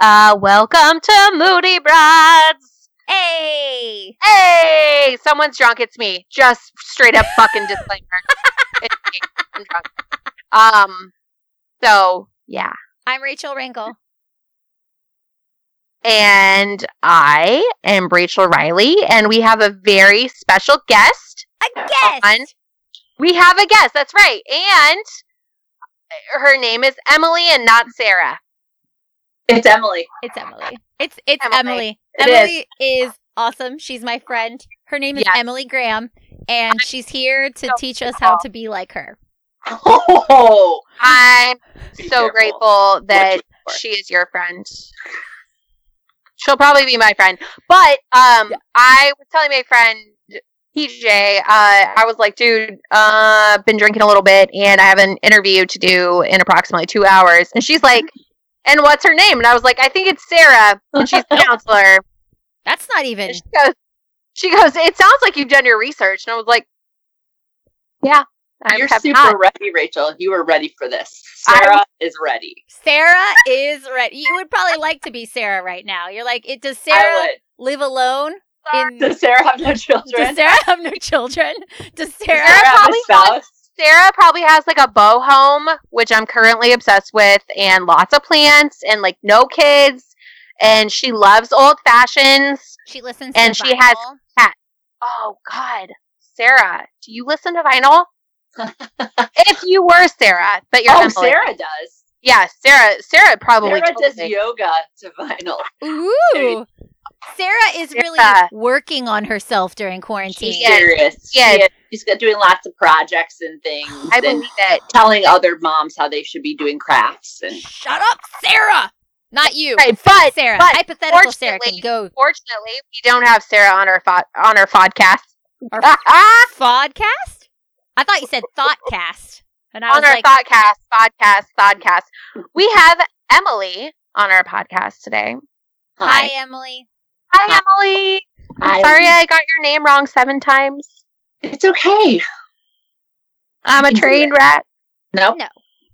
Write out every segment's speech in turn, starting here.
Uh, welcome to Moody Brads. Hey! Hey, someone's drunk. It's me. Just straight up fucking disclaimer. it's me. I'm drunk. Um, so yeah, I'm Rachel Ringle. and I am Rachel Riley, and we have a very special guest. A guest! on. We have a guest. That's right, and her name is Emily, and not Sarah. It's Emily. It's Emily. It's it's Emily. Emily. It Emily is. awesome. She's my friend. Her name is Yes. Emily Graham, and she's here to so teach us how to be like her. Oh, I'm Be so careful. grateful that she is your friend. She'll probably be my friend. But um I was telling my friend PJ, uh, I was like, dude, uh been drinking a little bit and I have an interview to do in approximately two hours. And she's like, And what's her name? And I was like, I think it's Sarah and she's the counselor. That's not even. And she goes she goes, It sounds like you've done your research. And I was like, Yeah. I You're super not. ready, Rachel. You were ready for this. I Sarah is ready. Sarah is ready. You would probably like to be Sarah right now. You're like, it, does Sarah live alone? In, Does Sarah have no children? does Sarah have no children? Does Sarah? Sarah have a probably has- spouse? Sarah probably has like a bow home, which I'm currently obsessed with, and lots of plants and like no kids. And she loves old fashions. She listens And to she has- vinyl. Oh God, Sarah, do you listen to vinyl? if you were Sarah, but you're Oh, Sarah does. Yeah, Sarah. Sarah probably. Sarah does totally- yoga to vinyl. Ooh. Sarah is really working on herself during quarantine. Yeah. serious. Yeah. She is- she's doing lots of projects and things. I believe it. telling other moms how they should be doing crafts and Shut up, Sarah! Not you. Right, but Sarah. but Hypothetical Sarah can fortunately- go. fortunately, we don't have Sarah on our fo- on our podcast. Our Podcast? I thought you said Thoughtcast. And I was our like, podcast, podcast, podcast. We have Emily on our podcast today. Hi, Emily. Hi, Emily. I'm Hi. sorry I got your name wrong seven times. It's okay. I'm a You can do train it. rat. Nope. No.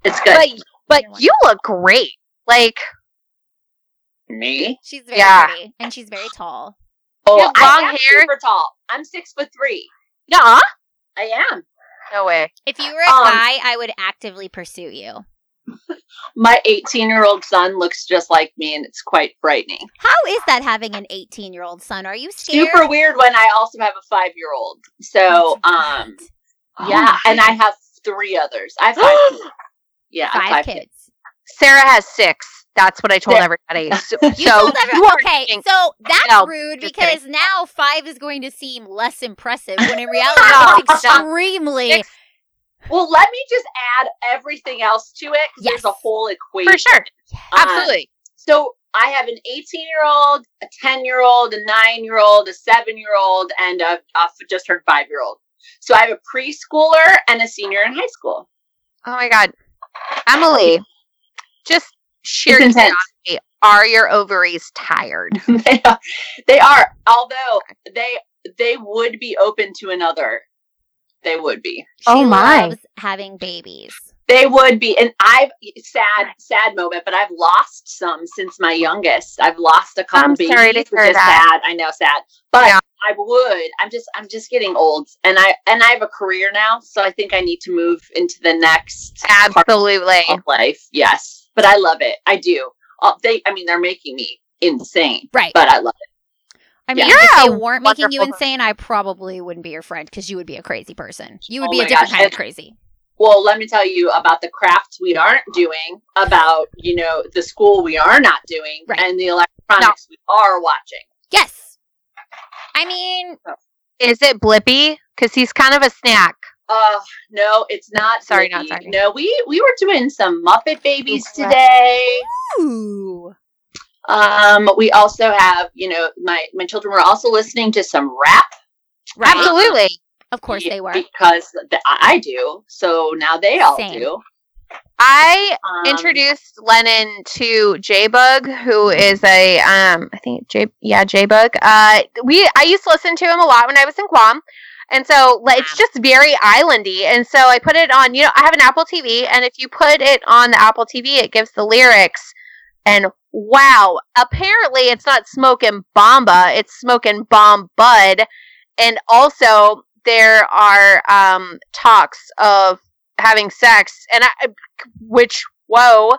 It's good. But but You're look great. Like Me? She's very Yeah. pretty. And she's very tall. Oh, You have I long am hair? super tall. I'm six foot three. yeah. I am. No way. If you were a Um, guy, I would actively pursue you. My 18 year old son looks just like me, and it's quite frightening. How is that having an 18 year old son? Are you scared? Super weird when I also have a five year old. So, um, Oh yeah, and I have three others. I have five kids. Yeah, I have Five five kids. Sarah has six. That's what I told Six. everybody. So, You so told every- you are okay, kidding. so that's No, rude because kidding. now five is going to seem less impressive when in reality No, it's extremely. Six. Well, let me just add everything else to it. 'cause Yes. There's a whole equation. for sure. Um, Absolutely. So I have an 18 year old, a 10 year old, a nine year old, a seven year old, and a, a just turned five year old. So I have a preschooler and a senior in high school. Oh my god. Emily, just sheer It's intense. curiosity. Are your ovaries tired? they, are, they are, although they they would be open to another. They would be. She Oh my. loves having babies. They would be, and I've sad, sad moment, but I've lost some since my youngest. I've lost a couple I'm babies, sorry to which hear is that. sad. I know, sad, but Yeah. I would. I'm just, I'm just getting old, and I and I have a career now, so I think I need to move into the next part Absolutely. of life. Yes, but I love it. I do. Uh, they, I mean, they're making me insane, Right. but I love it. I mean, Yeah. if they weren't making you insane, I probably wouldn't be your friend because you would be a crazy person. You would Oh be a different gosh, kind of crazy. Well, let me tell you about the crafts we aren't doing, about you know the school we are not doing, Right. and the electronics we are watching. Yes. I mean, Is it Blippi? Because he's kind of a snack. Uh no, it's not. Sorry, not sorry. No, we we were doing some Muppet Babies Ooh, today. ooh. Um, we also have, you know, my my children were also listening to some rap. Right. Absolutely. Of course be- they were. because th- I do. So now they all Same. do. I Um, introduced Lennon to J Boog, who is a um I think J yeah J Boog. Uh, we I used to listen to him a lot when I was in Guam, and so like, it's just very islandy. And so I put it on. You know, I have an Apple TV, and if you put it on the Apple TV, it gives the lyrics And wow, apparently it's not smoking bomba, it's smoking bomb bud. And also there are um talks of having sex and I which whoa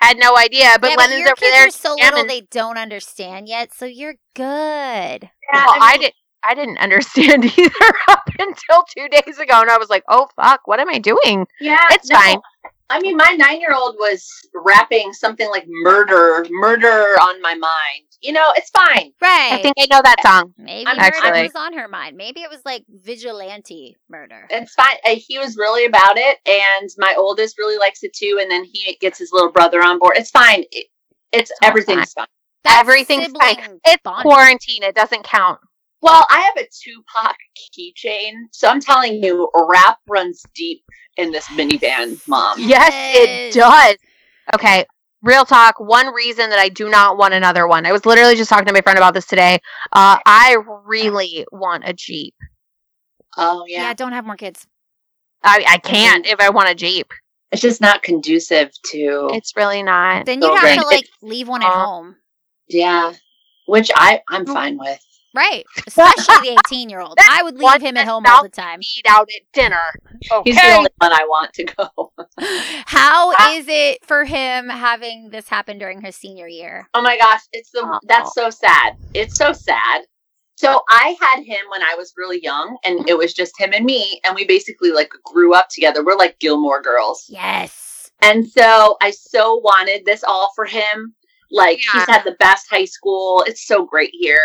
had no idea. But yeah, Lennon's your over kids there are so little they don't understand yet, so you're good. Yeah, Well, I, mean, didn't. I didn't understand either up until two days ago, and I was like, "Oh fuck, what am I doing?" Yeah, It's no. fine. I mean, my nine-year-old was rapping something like "murder, murder" on my mind. You know, it's fine. Right. I think I know that song. Maybe I'm murder actually- was on her mind. Maybe it was like vigilante murder. It's fine. Uh, He was really about it, and my oldest really likes it too. And then he gets his little brother on board. It's fine. It, it's all everything's fine. That's Everything's fine. sibling It's quarantine. It doesn't count. Well, I have a Tupac keychain, so I'm telling you, rap runs deep in this minivan, mom. Yes, Yes. it does. Okay, real talk. One reason that I do not want another one. I was literally just talking to my friend about this today. Uh, I really want a Jeep. Oh Yeah. yeah. don't have more kids. I, I can't if I want a Jeep. it's just not conducive to It's really not. Then you'd have to like leave one at Uh, home. yeah, which I I'm fine with. Right. Especially the 18 year old. I would leave him at home all the time. Eat out at dinner. Okay. He's the only one I want to go. How is it for him having this happen during his senior year? Oh my gosh, it's the Aw. that's so sad. It's so sad. So I had him when I was really young, and it was just him and me, and we basically like grew up together. We're like Gilmore girls, Yes. and so I so wanted this all for him. Like he's had the best high school. It's so great here.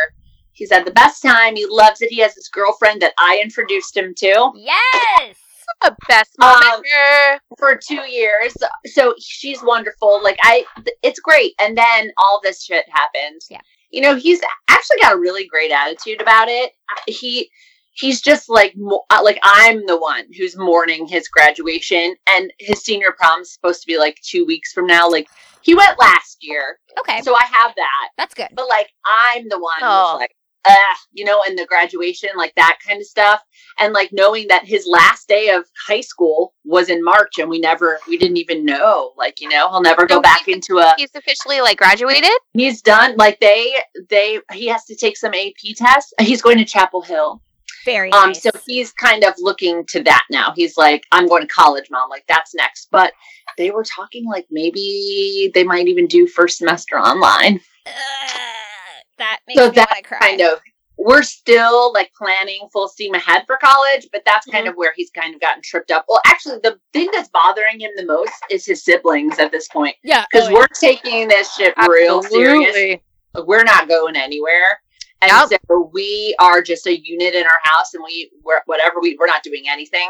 He's had the best time. He loves it. He has this girlfriend that I introduced him to. Yes. the best mom Um, ever. for two years. So she's wonderful. Like I, it's great. And then all this shit happened. Yeah. You know, he's actually got a really great attitude about it. He, he's just like, mo- uh, like I'm the one who's mourning his graduation, and his senior prom is supposed to be like two weeks from now. Like he went last year, Okay. so I have that. That's good. But like I'm the one Oh. who's like. Uh, you know, and the graduation, like that kind of stuff. And like knowing that his last day of high school was in March and we never, we didn't even know, like, you know, he'll never go So back into a, He's officially like graduated. he's done, like they, they, he has to take some AP tests. He's going to Chapel Hill. Very Um, nice. so he's kind of looking to that now. He's like, I'm going to college, mom. Like that's next. But they were talking like maybe they might even do first semester online. Ugh, that makes So me that want to cry. kind of we're still like planning full steam ahead for college, but that's Mm-hmm. kind of where he's kind of gotten tripped up. Well, actually, the thing that's bothering him the most is his siblings at this point yeah. because oh, we're taking this shit real serious. Like, We're not going anywhere, and Yep. so we are just a unit in our house, and we we're whatever we we're not doing anything.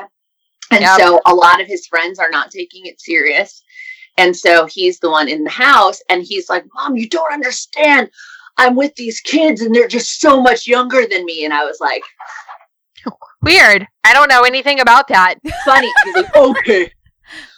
And Yep. so a lot of his friends are not taking it serious. And so he's the one in the house, and he's like, Mom, you don't understand. I'm with these kids, and they're just so much younger than me. And I was like, Weird. I don't know anything about that. Funny. He's like, Okay,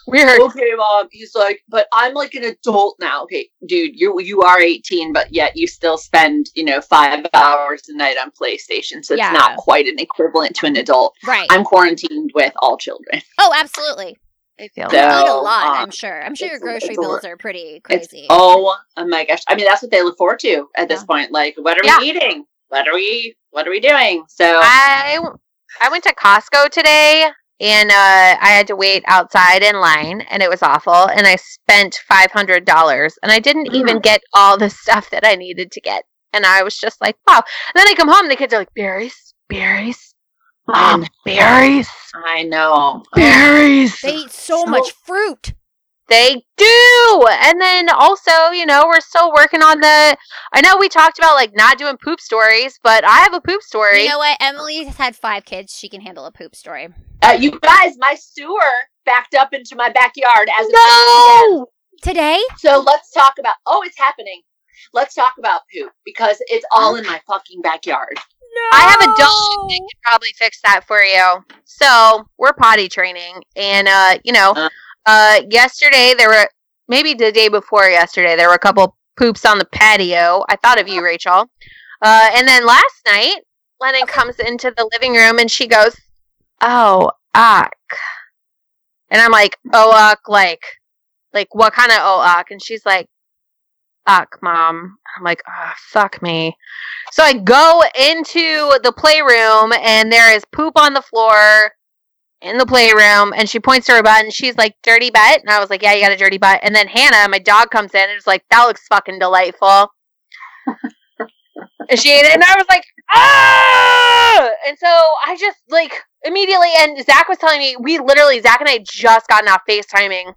Weird. okay, Mom. He's like, But I'm like an adult now. Okay, dude, you you are 18, but yet you still spend you know five hours a night on PlayStation, so it's Yeah. not quite an equivalent to an adult. Right. I'm quarantined with all children. oh, absolutely. I feel So- eat a lot, um, I'm sure. I'm sure your grocery bills are pretty crazy. oh, oh my gosh! I mean, that's what they look forward to at this Yeah. point. Like, what are Yeah. we eating? What are we? What are we doing? So I I went to Costco today and uh, I had to wait outside in line and it was awful and I spent five hundred dollars and I didn't even get all the stuff that I needed to get and I was just like wow. And then I come home and the kids are like berries, berries, mom, berries, I know. berries. they eat so, So- much fruit. They do. And then also, you know, we're still working on the I know we talked about like not doing poop stories, but I have a poop story. You know what? Emily has had five kids. She can handle a poop story. Uh, you guys, my sewer backed up into my backyard as of 6 p.m. no. Today? So let's talk about. Oh, it's happening. Let's talk about poop because it's all in my fucking backyard. I have a dog that can probably fix that for you. So we're potty training, and uh, you know, Uh. uh, yesterday there were maybe the day before yesterday there were a couple poops on the patio. I thought of you, Rachel. Uh, and then last night, Lennon comes into the living room and she goes, "Oh, uck," and I'm like, "Oh, uck, like, like what kind of oh uck?" And she's like, fuck, mom. I'm like, oh, fuck me. So I go into the playroom and there is poop on the floor in the playroom and she points to her butt and she's like, dirty butt. And I was like, yeah, you got a dirty butt. And then Hannah, my dog, comes in and is like, that looks fucking delightful. and she ate it and I was like, ah! And so I just like immediately, and Zach was telling me, we literally, Zach and I just gotten off FaceTiming.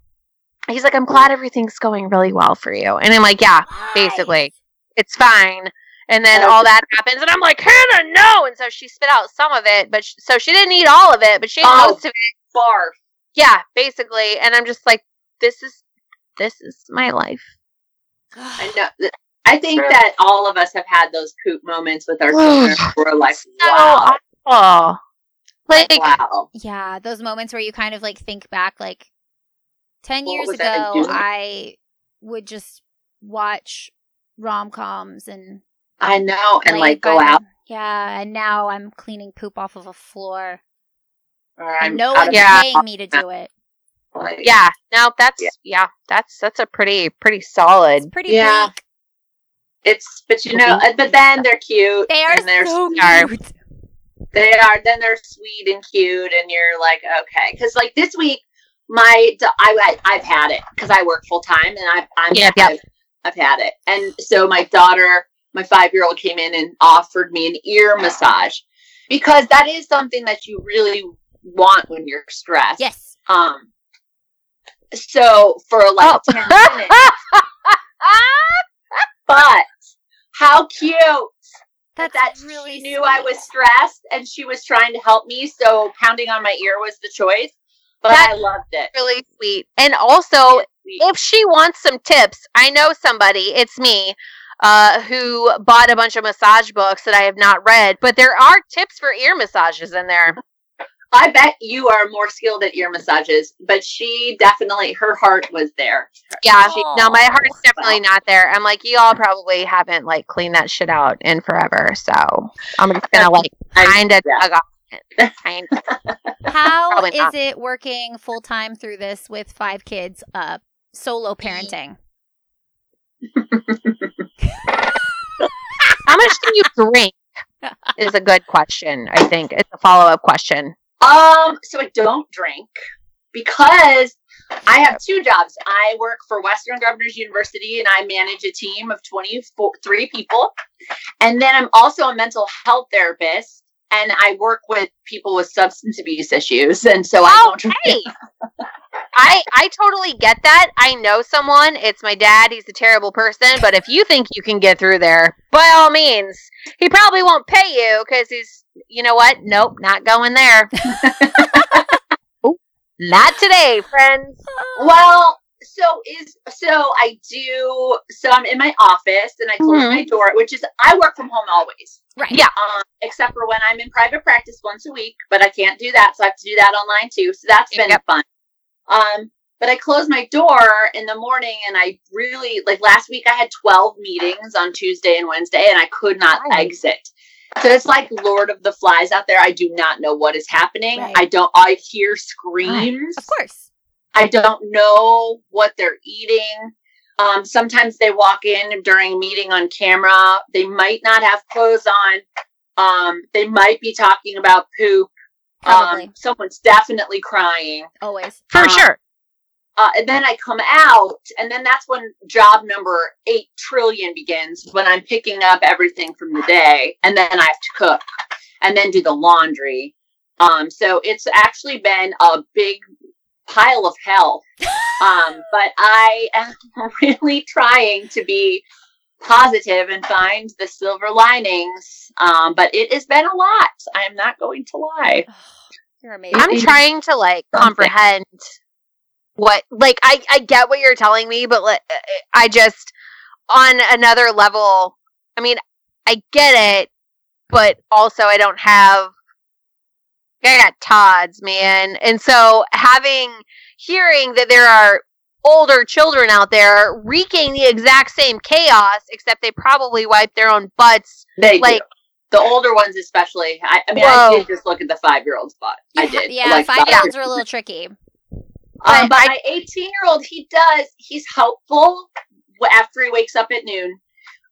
He's like, I'm glad everything's going really well for you. And I'm like, yeah, basically it's fine. And then all that happens, and I'm like, Hannah, no! And so she spit out some of it, but sh- so she didn't eat all of it, but she ate Oh. most of it. Barf. Yeah, basically. And I'm just like, this is this is my life. I know. I think True. that all of us have had those poop moments with our children. where We're like, So wow, awful. Like, wow. Yeah, those moments where you kind of like think back, like 10 What years ago. I would just watch rom coms and I know, and like go out, them. Yeah, and now I'm cleaning poop off of a floor. or And I'm no out one's of Yeah. paying me to do it. like, yeah, no, that's Yeah. yeah. that's that's a pretty pretty solid. It's pretty Yeah. bleak. It's, but you know, uh, but then they're cute. They are and they're so sweet. cute. They are. Then they're sweet and cute, and you're like, okay, because like this week, my I, I I've had it because I work full time, and I I'm Yep, yep. I've, I've had it, and so my daughter, my five year old, came in and offered me an ear massage because that is something that you really want when you're stressed. Yes. Um. So for like Oh. ten minutes, but how cute That's that really she knew I was stressed and she was trying to help me. So pounding on my ear was the choice, but That- I loved it. really sweet. And also, Sweet. if she wants some tips, I know somebody, it's me, uh, who bought a bunch of massage books that I have not read, but there are tips for ear massages in there. I bet you are more skilled at ear massages, but she definitely her heart was there. Yeah, she, no, my Aw. heart's definitely not there. I'm like, y'all probably haven't like cleaned that shit out in forever, so I'm just gonna like I- kind of yeah. tug on it. Kinda. How Probably is not. it working full time through this with five kids, uh, solo parenting? How much do you drink? Is a good question. I think it's a follow up question. Um, so I don't drink because I have two jobs. I work for Western Governors University and I manage a team of 23 people. And then I'm also a mental health therapist and I work with people with substance abuse issues. And so I don't drink. Hey, I I totally get that. I know someone. It's my dad. He's a terrible person. But if you think you can get through there, by all means, he probably won't pay you because he's. You know what? Nope, not going there. Not today, friends. Well, so is so I do so I'm in my office and I close Mhm. my door, which is I work from home always. Right. Yeah. Um, except for when I'm in private practice once a week, but I can't do that, so I have to do that online too. So that's been Yep. fun. Um, but I close my door in the morning and I really like last week I had 12 meetings on Tuesday and Wednesday and I could not Nice. exit. So it's like Lord of the Flies out there. I do not know what is happening. Right. I don't I hear screams. Of course. I don't know what they're eating. Um, sometimes they walk in during a meeting on camera. They might not have clothes on. Um, they might be talking about poop. Probably. Um, someone's definitely crying. Always. For Um, sure. Uh, and then I come out, and then that's when job number eight trillion begins when I'm picking up everything from the day, and then I have to cook and then do the laundry. Um, so it's actually been a big pile of hell. Um, but I am really trying to be positive and find the silver linings. Um, but it has been a lot. I am not going to lie. You're amazing. I'm trying to like comprehend what like I I get what you're telling me, but like I just on another level. I mean, I get it, but also I don't have. I got Todd's man, and so having hearing that there are older children out there wreaking the exact same chaos, except they probably wipe their own butts. They Like- do. The older ones, especially. I, I mean, Whoa. I did just look at the five year old's butt. I did. Yeah, Like, five year olds are a little tricky. Um, But but my 18 year old, he does, he's helpful after he wakes up at noon.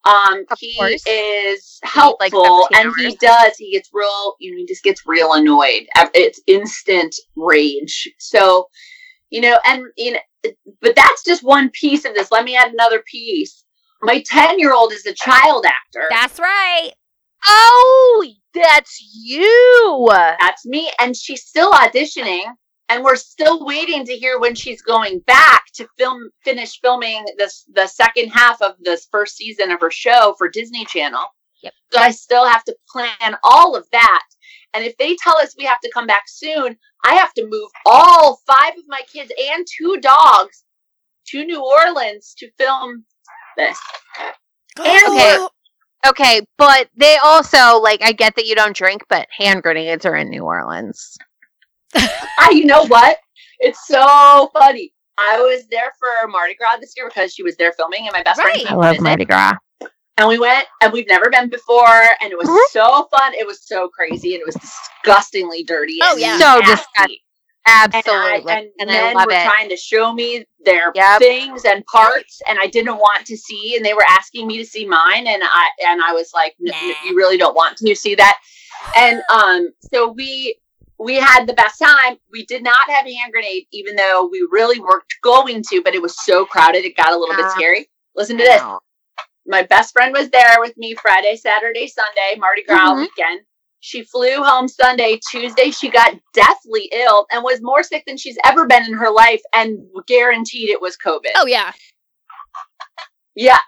Um, Of he course. is helpful, 17 and he does. He gets real, you know, he just gets real annoyed. It's instant rage. So, you know, and you know, but that's just one piece of this. Let me add another piece. My ten-year-old is a child actor. That's right. Oh, that's you. That's me. And she's still auditioning. And we're still waiting to hear when she's going back to film finish filming this the second half of this first season of her show for Disney Channel. Yep. So I still have to plan all of that. And if they tell us we have to come back soon, I have to move all five of my kids and two dogs to New Orleans to film this. Okay. Okay, but they also like I get that you don't drink, but hand grenades are in New Orleans. I, you know what? It's so funny. I was there for Mardi Gras this year because she was there filming, and my best Right. friend I love Mardi Gras. And we went, and we've never been before, and it was Mhm. so fun. It was so crazy, and it was disgustingly dirty. Oh, and yeah. So nasty. disgusting. And I, Absolutely. and, And, I men love were it. trying to show me their Yep. things and parts, and I didn't want to see, and they were asking me to see mine, and I and I was like, "N- n- Nah. "You really don't want to see that." And um, so we we had the best time. We did not have a hand grenade, even though we really were going to, but it was so crowded, it got a little bit Ah. scary. Listen to this my best friend was there with me Friday, Saturday, Sunday, Mardi Gras Mhm. weekend. She flew home Sunday. Tuesday, she got deathly ill and was more sick than she's ever been in her life and guaranteed it was COVID. Oh yeah. Yeah.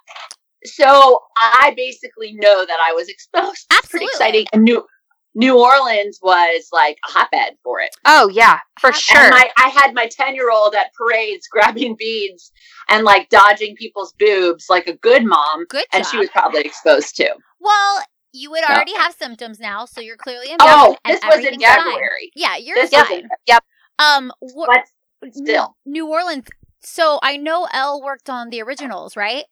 So I basically know that I was exposed. It's pretty exciting. And New New Orleans was like a hotbed for it. Oh yeah, for And sure. My, I had my 10 year old at parades grabbing beads and like dodging people's boobs like a good mom. Good And she was probably exposed too. well, you would Yeah. already have symptoms now, so you're clearly immune. Oh, this was in. February. Yeah, you're This was fine. Yep. Um, wh- But still. New Orleans. So I know Elle worked on the originals, right?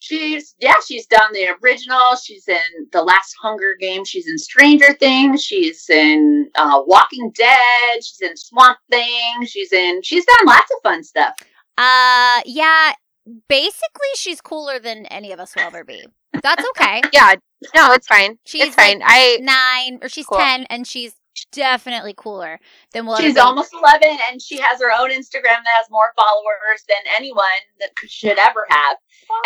She's yeah, she's done the original. She's in the last Hunger Game. She's in Stranger Things. She's in uh, Walking Dead. She's in Swamp Thing. She's in. She's done lots of fun stuff. Uh, yeah. Basically, she's cooler than any of us will ever be. That's okay. yeah, no, it's fine. She's it's fine. I Nine or she's Cool. ten, and she's definitely cooler than we'll She's almost eleven, and she has her own Instagram that has more followers than anyone that should ever have.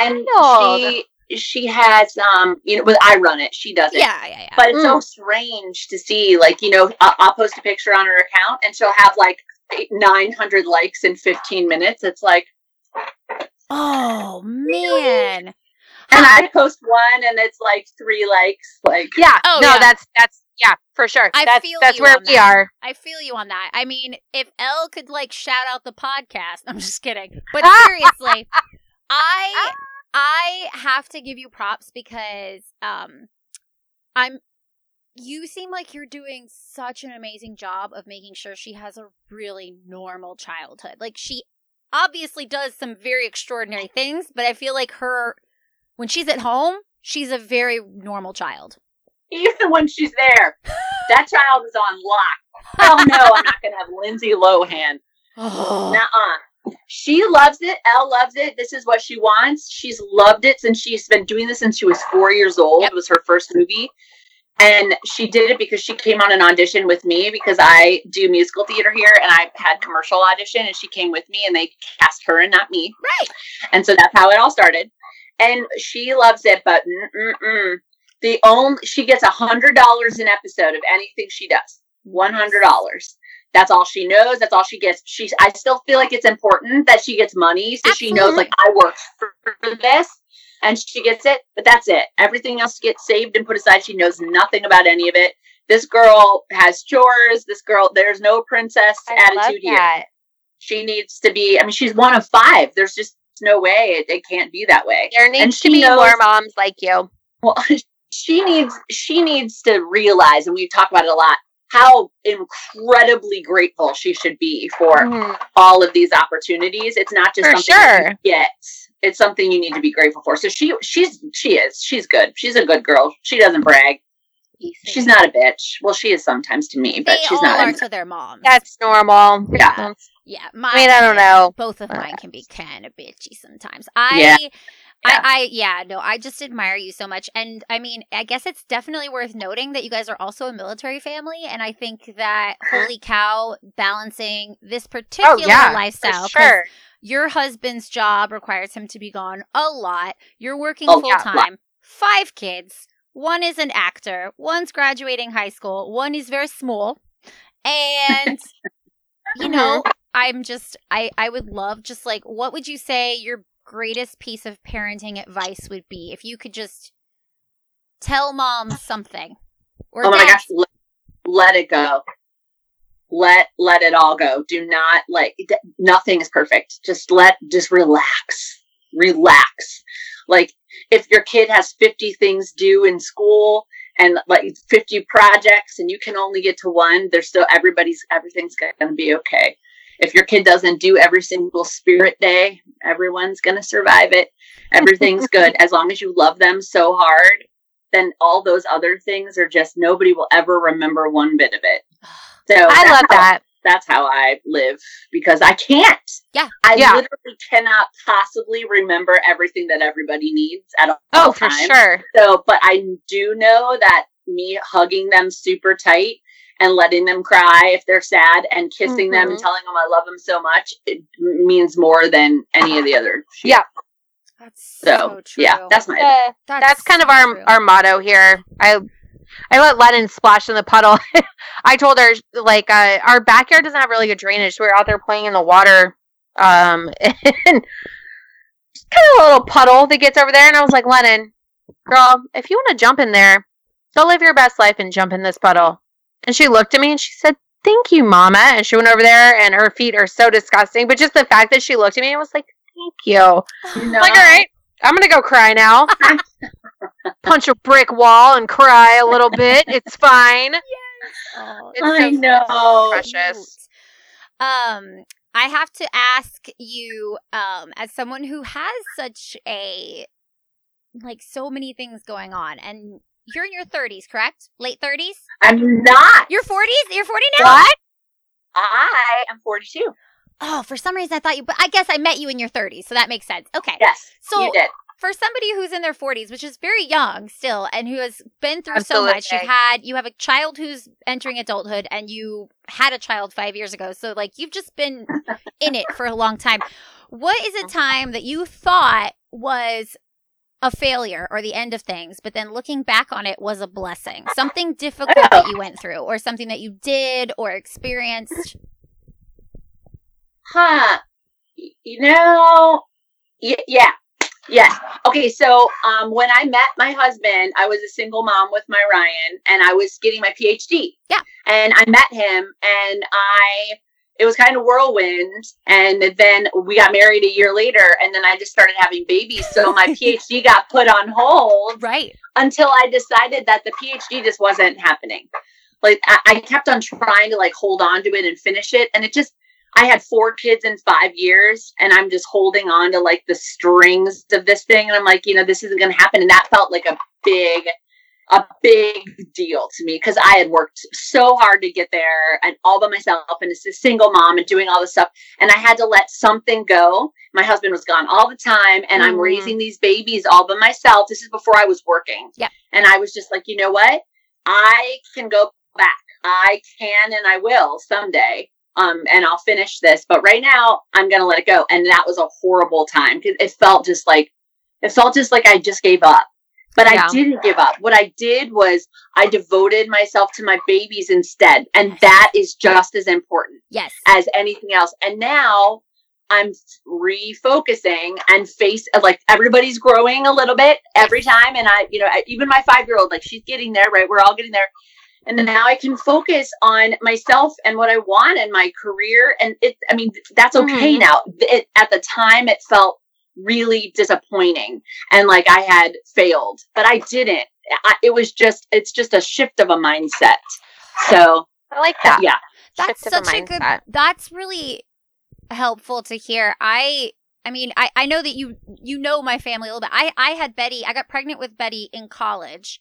And she she has um you know, but I run it. She does it. Yeah, yeah, yeah. But it's so Mm. strange to see, like, you know, I'll, I'll post a picture on her account and she'll have like 900 likes in 15 minutes. It's like, oh man. and I post one and it's like three likes. Like, yeah, Oh, no, yeah. that's that's yeah, for sure. I that's feel that's where we that. are. I feel you on that. I mean, if Elle could like shout out the podcast, I'm just kidding. But seriously, I I have to give you props because um I'm you seem like you're doing such an amazing job of making sure she has a really normal childhood. Like she obviously does some very extraordinary things, but I feel like her when she's at home, she's a very normal child. Even when she's there, that child is on lock. Oh no, I'm not to have Lindsay Lohan. Oh. Nuh-uh. She loves it. Elle loves it. This is what she wants. She's loved it since she's been doing this since she was four years old. Yep. It was her first movie. And she did it because she came on an audition with me because I do musical theater here and I had commercial audition and she came with me and they cast her and not me. Right. And so that's how it all started. And she loves it, but. The only she gets a hundred dollars an episode of anything she does. One hundred dollars. That's all she knows. That's all she gets. She's. I still feel like it's important that she gets money, so she knows like I work for, for this, and she gets it. But that's it. Everything else gets saved and put aside. She knows nothing about any of it. This girl has chores. This girl, there's no princess I attitude here. She needs to be. I mean, she's one of five. There's just no way it, it can't be that way. There needs to be knows- more moms like you. Well, she needs she needs to realize, and we talk about it a lot, how incredibly grateful she should be for Mhm. all of these opportunities. It's not just For something sure. you get. It's something you need to be grateful for. So she she's she is. She's good. She's a good girl. She doesn't brag. she's not a bitch. Well, she is sometimes to me, but they she's all not. are to their moms. That's normal. Yeah. Yeah. My, I mean, I don't know. Both of Uh, mine can be kind of bitchy sometimes. I. Yeah. I, I yeah no I just admire you so much and I mean I guess it's definitely worth noting that you guys are also a military family and I think that mm-hmm. holy cow balancing this oh, particular Oh yeah, lifestyle sure. your husband's job requires him to be gone a lot. You're working Oh, full yeah, time. Five kids. One is an actor. One's graduating high school. One is very small. And you know, mm-hmm. I'm just I I would love just like what would you say your greatest piece of parenting advice would be if you could just tell mom something or oh my dad gosh, let, let it go. Let let it all go. Do not like d- nothing is perfect. Just let just relax. Relax. Like if your kid has 50 things due in school and like 50 projects and you can only get to one, there's still everybody's everything's going to be okay. If your kid doesn't do every single spirit day, everyone's going to survive it. Everything's good as long as you love them so hard then all those other things are just nobody will ever remember one bit of it. So I love how- that. That's how I live because I can't. Yeah. I Yeah. literally cannot possibly remember everything that everybody needs at all Oh, for sure. So, but I do know that me hugging them super tight and letting them cry if they're sad and kissing them and Mhm. telling them I love them so much it means more than any of the other. shit. Yeah. that's So, so, true yeah, that's my Uh, that's kind of our true. our motto here. I I let Lennon splash in the puddle. I told her like uh, our backyard doesn't have really good drainage. So we were out there playing in the water, um, and kind of a little puddle that gets over there. And I was like, Lennon, girl, if you want to jump in there, go live your best life and jump in this puddle. And she looked at me and she said, "Thank you, Mama." And she went over there, and her feet are so disgusting. But just the fact that she looked at me and was like, "Thank you." Like, all right, I'm gonna go cry now. Punch a brick wall and cry a little bit. It's fine. Oh, It's I so know. precious. Um, I have to ask you, um, as someone who has such a like so many things going on, and you're in your 30s, correct? Late 30s? I'm not. You're 40s? You're 40 now? What? I am 42. Oh, for some reason I thought you, but I guess I met you in your 30s, so that makes sense. Okay. Yes, So- you did. for somebody who's in their 40s, which is very young still, and who has been through so much, you've had, you have a child who's entering adulthood, and you had a child five years ago. So, like, you've just been in it for a long time. What is a uh-huh. time that you thought was a failure or the end of things, but then looking back on it was a blessing? Something difficult that you went through, or something that you did or experienced? Huh. You know, y- yeah. Yes. Okay. So, um, when I met my husband, I was a single mom with my Ryan, and I was getting my PhD. Yeah. And I met him, and I, it was kind of whirlwind, and then we got married a year later, and then I just started having babies. So my PhD got put on hold Right. until I decided that the PhD just wasn't happening. Like I, I kept on trying to like hold on to it and finish it, and it just I had four kids in five years, and I'm just holding on to like the strings of this thing, and I'm like, you know, this isn't going to happen, and that felt like a big, a big deal to me because I had worked so hard to get there and all by myself, and it's a single mom and doing all this stuff, and I had to let something go. My husband was gone all the time, and I'm Mhm. raising these babies all by myself. This is before I was working. Yeah. And I was just like, you know what? I can go back. I can and I will someday. Um, and I'll finish this. But right now, I'm gonna let it go. And that was a horrible time because it felt just like it felt just like I just gave up. But Yeah. I didn't give up. What I did was I devoted myself to my babies instead. And that is just as important Yes. as anything else. And now I'm refocusing and face like everybody's growing a little bit every time. And I, you know, even my five year old, like she's getting there, right? We're all getting there. And then now I can focus on myself and what I want and my career. And it, I mean, that's okay Mhm. now. It, at the time, it felt really disappointing and like I had failed, but I didn't. I, it was just, it's just a shift of a mindset. So, I like that. yeah. that's Shift such a good that's really helpful to hear i i mean i i know that you you know my family a little bit i i had betty i got pregnant with betty in college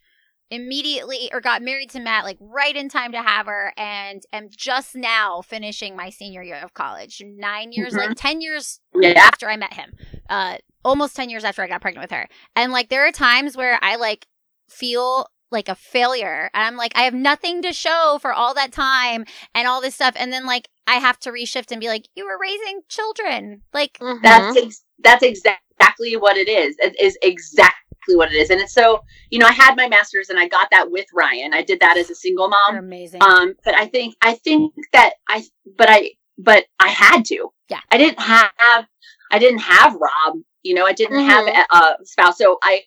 immediately or got married to Matt like right in time to have her and am just now finishing my senior year of college. 9 years Mhm. like 10 years Yeah. after I met him. Uh almost 10 years after I got pregnant with her. And like there are times where I like feel like a failure. And I'm like I have nothing to show for all that time and all this stuff and then like I have to reshift and be like you were raising children. Like Mhm. That's ex- that's exactly what it is. It is exactly what it is, and it's so you know I had my master's and I got that with Ryan. I did that as a single you're mom. amazing. Um, but I think I think that I but I but I had to. Yeah. I didn't have I didn't have Rob. You know, I didn't have Mhm. a, a spouse, so I.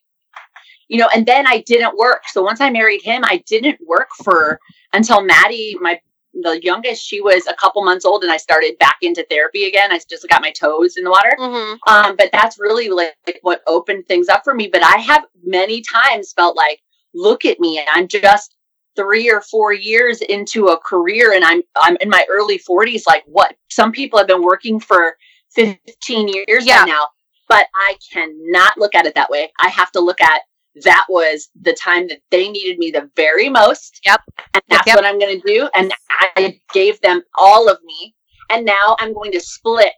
You know, and then I didn't work. So once I married him, I didn't work for until Maddie, my the youngest, she was a couple months old, and I started back into therapy again. I just got my toes in the water. Mhm. Um, but that's really like, like what opened things up for me. But I have many times felt like, look at me, I'm just three or four years into a career, and I'm I'm in my early 40s. Like what? Some people have been working for 15 years Yeah. now, but I cannot look at it that way. I have to look at that was the time that they needed me the very most. Yep. And that's yep. what I'm going to do. And I gave them all of me. And now I'm going to split.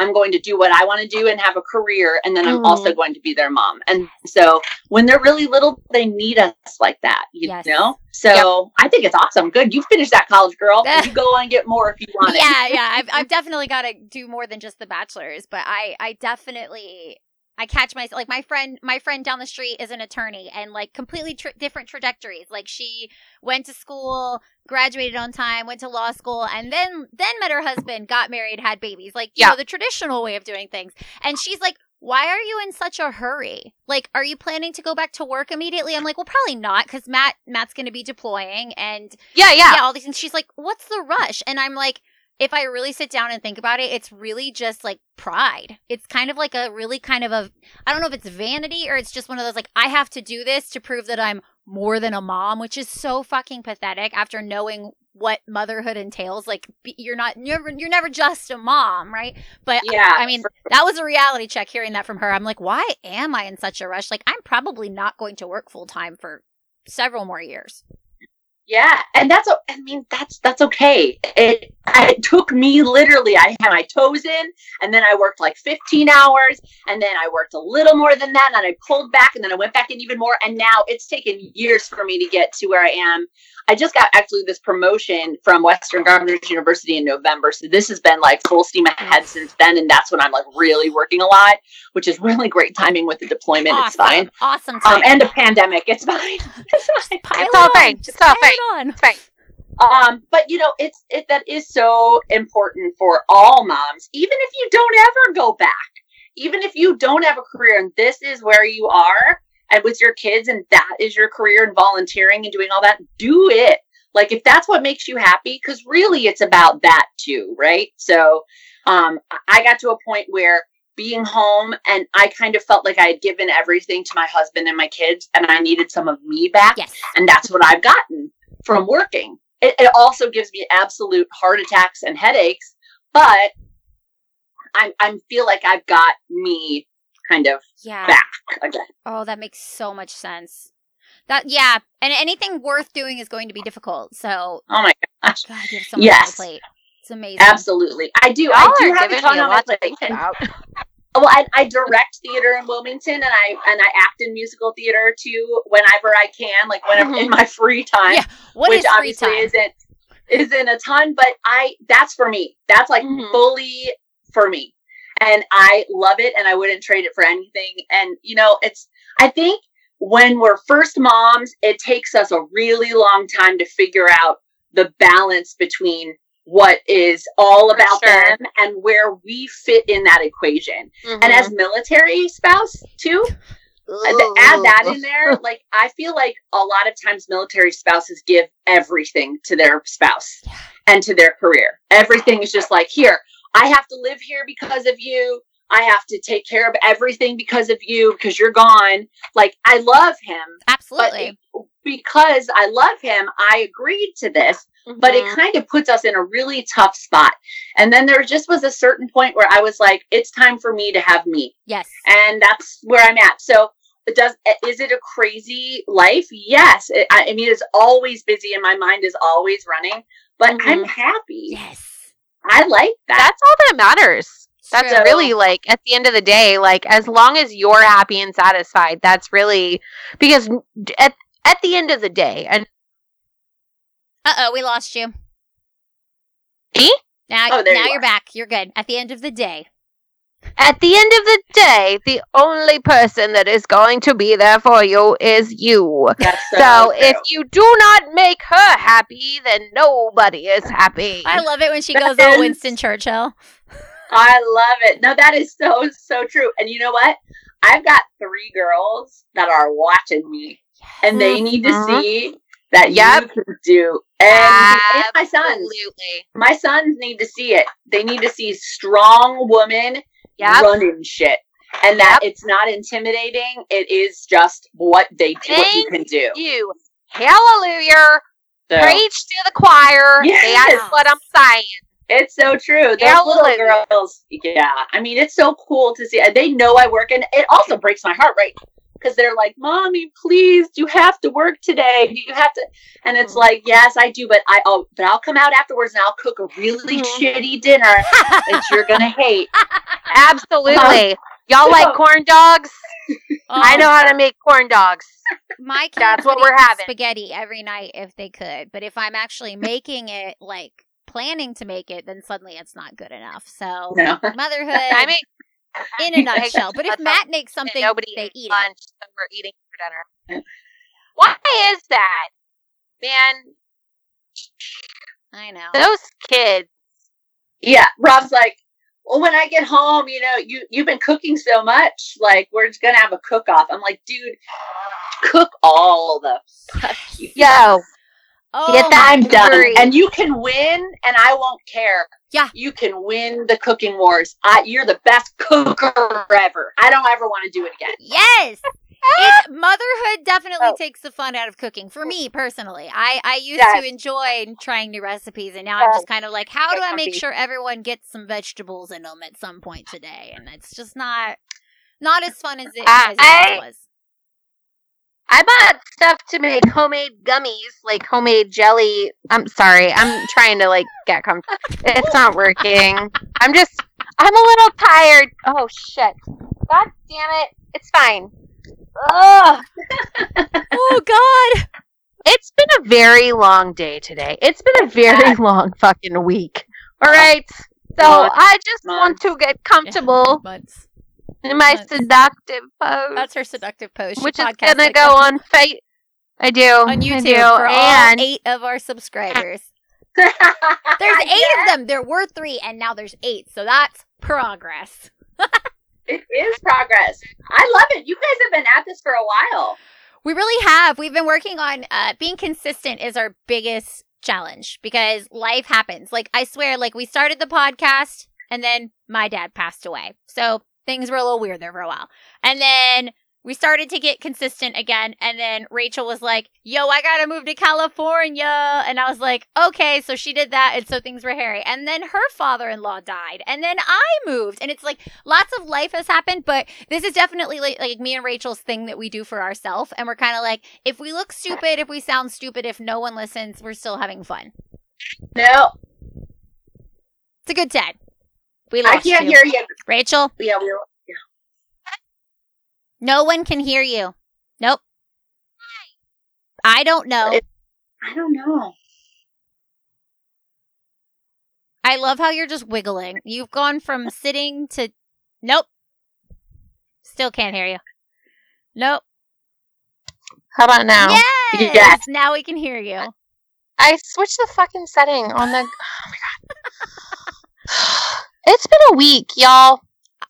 I'm going to do what I want to do and have a career. And then I'm Mhm. also going to be their mom. And so when they're really little, they need us like that, you Yes. know? So I think it's awesome. Good. You finished that college girl. You go on and get more if you want it. yeah, yeah. I've I've definitely got to do more than just the bachelor's, but I I definitely I catch myself like my friend my friend down the street is an attorney and like completely tr- different trajectories. Like she went to school, graduated on time, went to law school, and then then met her husband, got married, had babies. Like you Yeah. know the traditional way of doing things. And she's like. Why are you in such a hurry? Like, are you planning to go back to work immediately? I'm like, well, probably not, because Matt Matt's going to be deploying, and Yeah, yeah. yeah, all these things. She's like, "What's the rush?" And I'm like, if I really sit down and think about it, it's really just like pride. It's kind of like a really kind of a I don't know if it's vanity or it's just one of those like I have to do this to prove that I'm more than a mom, which is so fucking pathetic after knowing what motherhood entails. Like you're not you're never, you're never just a mom, right? But Yeah. I mean, that was a reality check hearing that from her. I'm like, why am I in such a rush? Like I'm probably not going to work full time for several more years. Yeah, and that's I mean that's that's okay. It it took me literally. I had my toes in, and then I worked like 15 hours, and then I worked a little more than that, and then I pulled back, and then I went back in even more, and now it's taken years for me to get to where I am. I just got actually this promotion from Western Governors University in November, so this has been like full steam ahead since then, and that's when I'm like really working a lot, which is really great timing with the deployment. It's fine, Awesome. um, timing. and a pandemic. It's fine. It's fine. It's all fine. It's all fine. It's fine. Um, but you know, it's it that is so important for all moms, even if you don't ever go back, even if you don't have a career and this is where you are and with your kids and that is your career and volunteering and doing all that, do it. Like if that's what makes you happy, because really it's about that too, right? So um I- got to a point where being home and I kind of felt like I had given everything to my husband and my kids and I needed some of me back Yes. and that's what I've gotten from working. It, it also gives me absolute heart attacks and headaches, but I I feel like I've got me kind of Yeah. back again. Oh, that makes so much sense. That yeah, and anything worth doing is going to be difficult. So Oh my gosh, God, you have so much Yes. on your plate. It's amazing. absolutely. I do. Y'all I do have a ton on my to plate. think about. Well, I, I direct theater in Wilmington, and I and I act in musical theater too whenever I can, like whenever Mhm. in my free time. Yeah, What which is free obviously time? isn't isn't a ton, but I that's for me. That's like Mhm. fully for me. And I love it and I wouldn't trade it for anything. And you know, it's I think when we're first moms, it takes us a really long time to figure out the balance between what is all about sure. them and where we fit in that equation. Mhm. And as military spouse too, uh, th- add that in there. Like I feel like a lot of times military spouses give everything to their spouse Yeah. and to their career. Everything is just like here. I have to live here because of you. I have to take care of everything because of you because you're gone. Like I love him, Absolutely. because I love him, I agreed to this but it Mhm. kind of puts us in a really tough spot. And then there just was a certain point where I was like, it's time for me to have me. yes. And that's where I'm at. So does is it a crazy life? Yes. It, I, I mean, it's always busy, and my mind is always running. But Mhm. I'm happy. Yes. I like that. That's all that matters. That's True. really like at the end of the day, like as long as you're happy and satisfied, that's really because at at the end of the day, and Uh oh, we lost you. Me? Now, Oh, there now you you're back. You're good. At the end of the day. at the end of the day, the only person that is going to be there for you is you. That's so, So true. if you do not make her happy, then nobody is happy. I love it when she That goes all is- Winston Churchill. I love it. No, that is so so true. And you know what? I've got three girls that are watching me, and they need to Mhm. see that Yep. you can do. And, and my sons, Absolutely. my sons need to see it. They need to see strong women Yep. running shit, and that it's not intimidating. It is just what they do, what you can do. You. Hallelujah. So, Preach to the choir. Yes. That's what I'm saying. It's so true. Those Hallelujah. little girls, yeah. I mean, it's so cool to see. They know I work, and it also breaks my heart, right? Because they're like, "Mommy, please, you have to work today. You have to." And it's Mhm. like, "Yes, I do, but I oh, but I'll come out afterwards and I'll cook a really Mhm. shitty dinner that you're gonna hate." Absolutely. Y'all like corn dogs? I Oh, know how to make corn dogs. My kids That's what we're having. Spaghetti every night if they could, but if I'm actually making it, like planning to make it, then suddenly it's not good enough. So No. motherhood, I mean, in a nutshell. But if Matt makes something, nobody they ate eat it. so we're eating for dinner. Why is that? Man, I know. those kids. Yeah, Rob's like, well, when I get home, you know, you you've been cooking so much, like we're just gonna have a cook off. I'm like, dude, cook all the fuck you. Yo, Oh, Get that I'm done, Agree. and you can win, and I won't care. Yeah. you can win the cooking wars. I, you're the best cooker ever. I don't ever want to do it again. Yes. It, motherhood definitely Oh. takes the fun out of cooking for me personally. I, I used Yes. to enjoy trying new recipes, and now I'm just kind of like, how do I make sure everyone gets some vegetables in them at some point today? And it's just not not as fun as it, as it I- was. I bought stuff to make homemade gummies, like homemade jelly. I'm sorry, I'm trying to like get comfortable. It's not working. I'm just, I'm a little tired. Oh shit! God damn it! It's fine. Ugh. Oh God! It's been a very long day today. It's been a very long fucking week. All right. So Month. I just want to get comfortable Months. In my Months. seductive pose, That's her seductive pose. She which is gonna like go on fa- I do on YouTube do. for all and eight of our subscribers. There's There's eight of them. There were three, and now there's eight. So that's progress. It is progress. I love it. You guys have been at this for a while. We really have. We've been working on uh, being consistent is our biggest challenge because life happens. Like I swear, like we started the podcast and then my dad passed away. So things were a little weird there for a while. And then we started to get consistent again. And then Rachel was like, yo, I got to move to California. And I was like, okay. So she did that. And so things were hairy. And then her father in law died. And then I moved. And it's like lots of life has happened. But this is definitely like, like me and Rachel's thing that we do for ourselves. And we're kind of like, if we look stupid, if we sound stupid, if no one listens, we're still having fun. No, It's a good time. We I can't you. hear you. Rachel, Yeah, we were, no one can hear you. Nope. I don't know. It- I don't know. I love how you're just wiggling. You've gone from sitting to. Nope. Still can't hear you. Nope. how about now? Yes! Yes. Now we can hear you. I switched the fucking setting on the. Oh my god! It's been a week, y'all.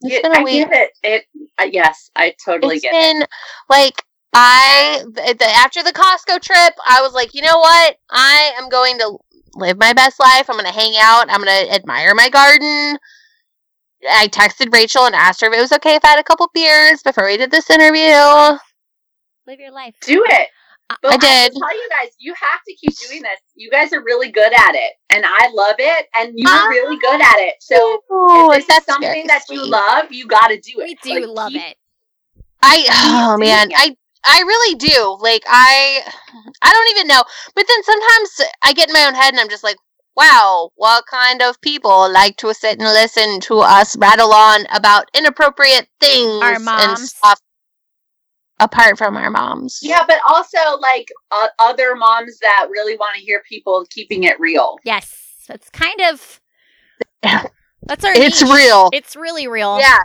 It's Yeah, been a I week. get it. It. Uh, yes, I totally It's get it. been like I the, the, after the Costco trip, I was like, you know what? I am going to live my best life. I'm going to hang out. I'm going to admire my garden. I texted Rachel and asked her if it was okay if I had a couple beers before we did this interview. Live your life. Do it. I- But I did. tell you guys, you have to keep doing this. You guys are really good at it, and I love it, and you're really good at it. So Oh, if this is that's something that you love, you got to do it. We do Like, love keep- it. I oh man, I I really do. Like I I don't even know. But then sometimes I get in my own head and I'm just like, wow, what kind of people like to sit and listen to us rattle on about inappropriate things Our and moms. stuff apart from our moms. Yeah, but also like uh, other moms that really want to hear people keeping it real. yes, that's kind of that's our. It's niche. real. It's really real. Yeah,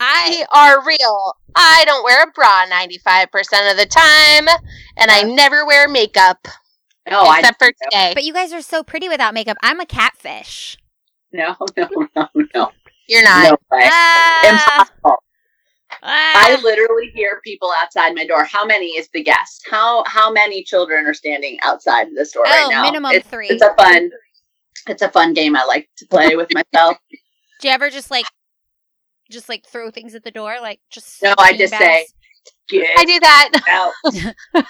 I we are real. I don't wear a bra 95% of the time, and I never wear makeup No, I except for today. But you guys are so pretty without makeup. I'm a catfish. no, no, no, no, You're not. no way. Ah, Impossible. I ah. literally hear people outside my door. How many is the guest? How how many children are standing outside the store right Oh, now? minimum it's, three. It's a fun. It's a fun game I like to play with myself. Do you ever just like, just like throw things at the door, like just? No, I just beanbags? say, Get I do that. out.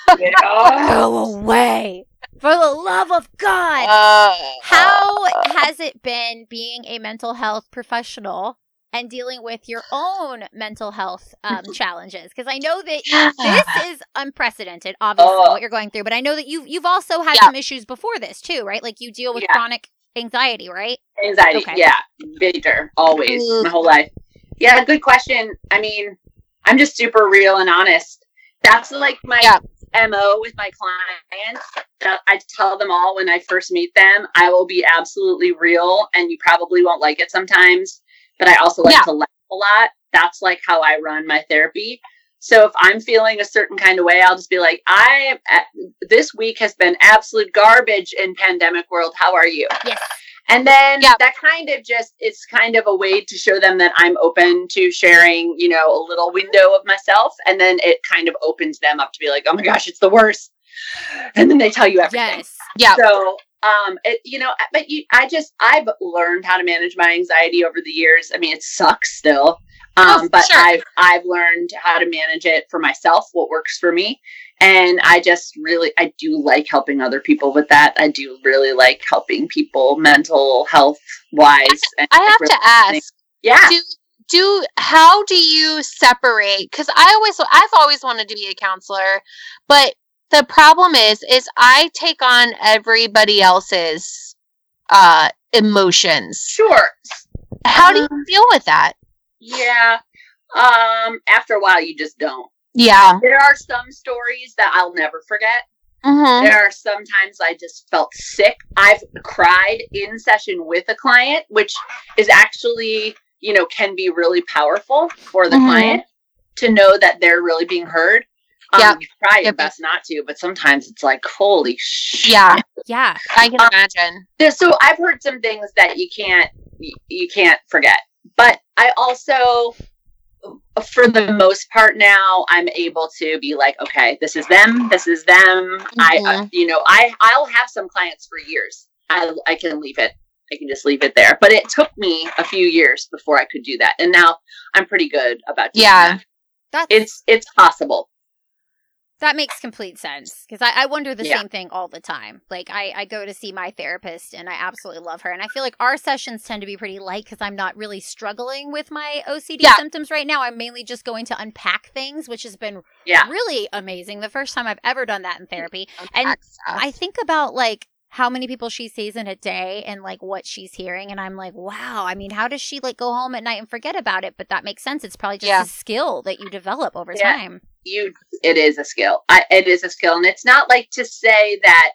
Get out. Go away, for the love of God. Uh, How has it been being a mental health professional and dealing with your own mental health um, challenges? Because I know that this is unprecedented, obviously, Oh. what you're going through. But I know that you've you've also had Yeah. some issues before this too, right? Like you deal with Yeah. chronic anxiety, right? Anxiety. Okay. Yeah. Major. Always. My whole life. Yeah. Good question. I mean, I'm just super real and honest. That's like my. MO with my clients. I tell them all when I first meet them, I will be absolutely real and you probably won't like it sometimes, but I also like Yeah. to laugh a lot. That's like how I run my therapy. So if I'm feeling a certain kind of way, I'll just be like, I eh, this week has been absolute garbage in pandemic world. How are you? Yes. And then Yeah. that kind of just it's kind of a way to show them that I'm open to sharing, you know, a little window of myself. And then it kind of opens them up to be like, oh my gosh, it's the worst. And then they tell you everything. Yes. yeah. So um it, you know, but you I just I've learned how to manage my anxiety over the years. I mean, it sucks still. Um, Oh, but sure. I've I've learned how to manage it for myself, what works for me. And I just really I do like helping other people with that. I do really like helping people mental health wise. and I have to ask. Yeah. do do how do you separate because i always i've always wanted to be a counselor but the problem is is i take on everybody else's uh emotions Sure. how do you Um, deal with that Yeah. Um, after a while you just don't. yeah There are some stories that I'll never forget. hmm There are sometimes I just felt sick. I've cried in session with a client, which is actually, you know, can be really powerful for the Mhm. client to know that they're really being heard. Um, Yep. You try your best not to, but sometimes it's like, holy shit. yeah Yeah. i can Um, imagine There- So I've heard some things that you can't you, you can't forget. But I also for the most part now I'm able to be like, okay, this is them, this is them. I uh, Mhm. you know, I I'll have some clients for years. I I can leave it. I can just leave it there. But it took me a few years before I could do that. And now I'm pretty good about doing Yeah. that. That's It's it's possible. That makes complete sense because I, I wonder the Yeah. same thing all the time. Like I, I go to see my therapist and I absolutely love her, and I feel like our sessions tend to be pretty light because I'm not really struggling with my OCD Yeah. symptoms right now. I'm mainly just going to unpack things, which has been Yeah. really amazing. The first time I've ever done that in therapy, And. I think about like how many people she sees in a day and like what she's hearing, and I'm like, wow. I mean, how does she like go home at night and forget about it? But that makes sense. It's probably just Yeah. a skill that you develop over Yeah. time. You it is a skill. I, it is a skill. And it's not like to say that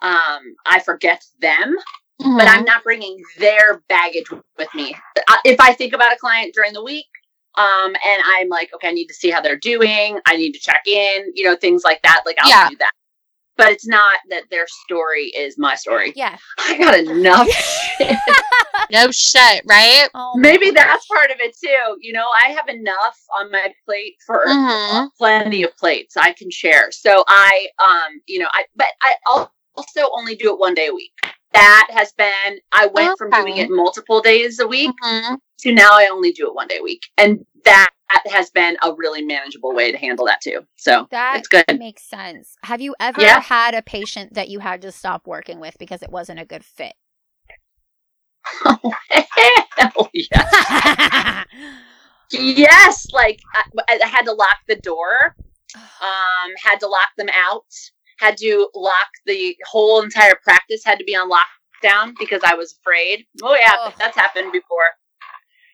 um i forget them but Mhm. i'm not bringing their baggage with me. If i think about a client during the week um and i'm like okay i need to see how they're doing. I need to check in you know things like that like i'll Yeah. do that but it's not that their story is my story Yeah. i got enough shit. no shit right Oh, my maybe gosh. that's part of it too you know i have enough on my plate for Mhm. plenty of plates I can share. So I, um, you know, I, but I also only do it one day a week. That has been, I went from doing it multiple days a week Mhm. To now I only do it one day a week. And that has been a really manageable way to handle that too. So That it's good. makes sense. Have you ever Yeah. had a patient that you had to stop working with because it wasn't a good fit? Hell yeah. Yes, like I, I had to lock the door, um, had to lock them out, had to lock the whole entire practice had to be on lockdown because I was afraid. Oh yeah, Ugh. that's happened before.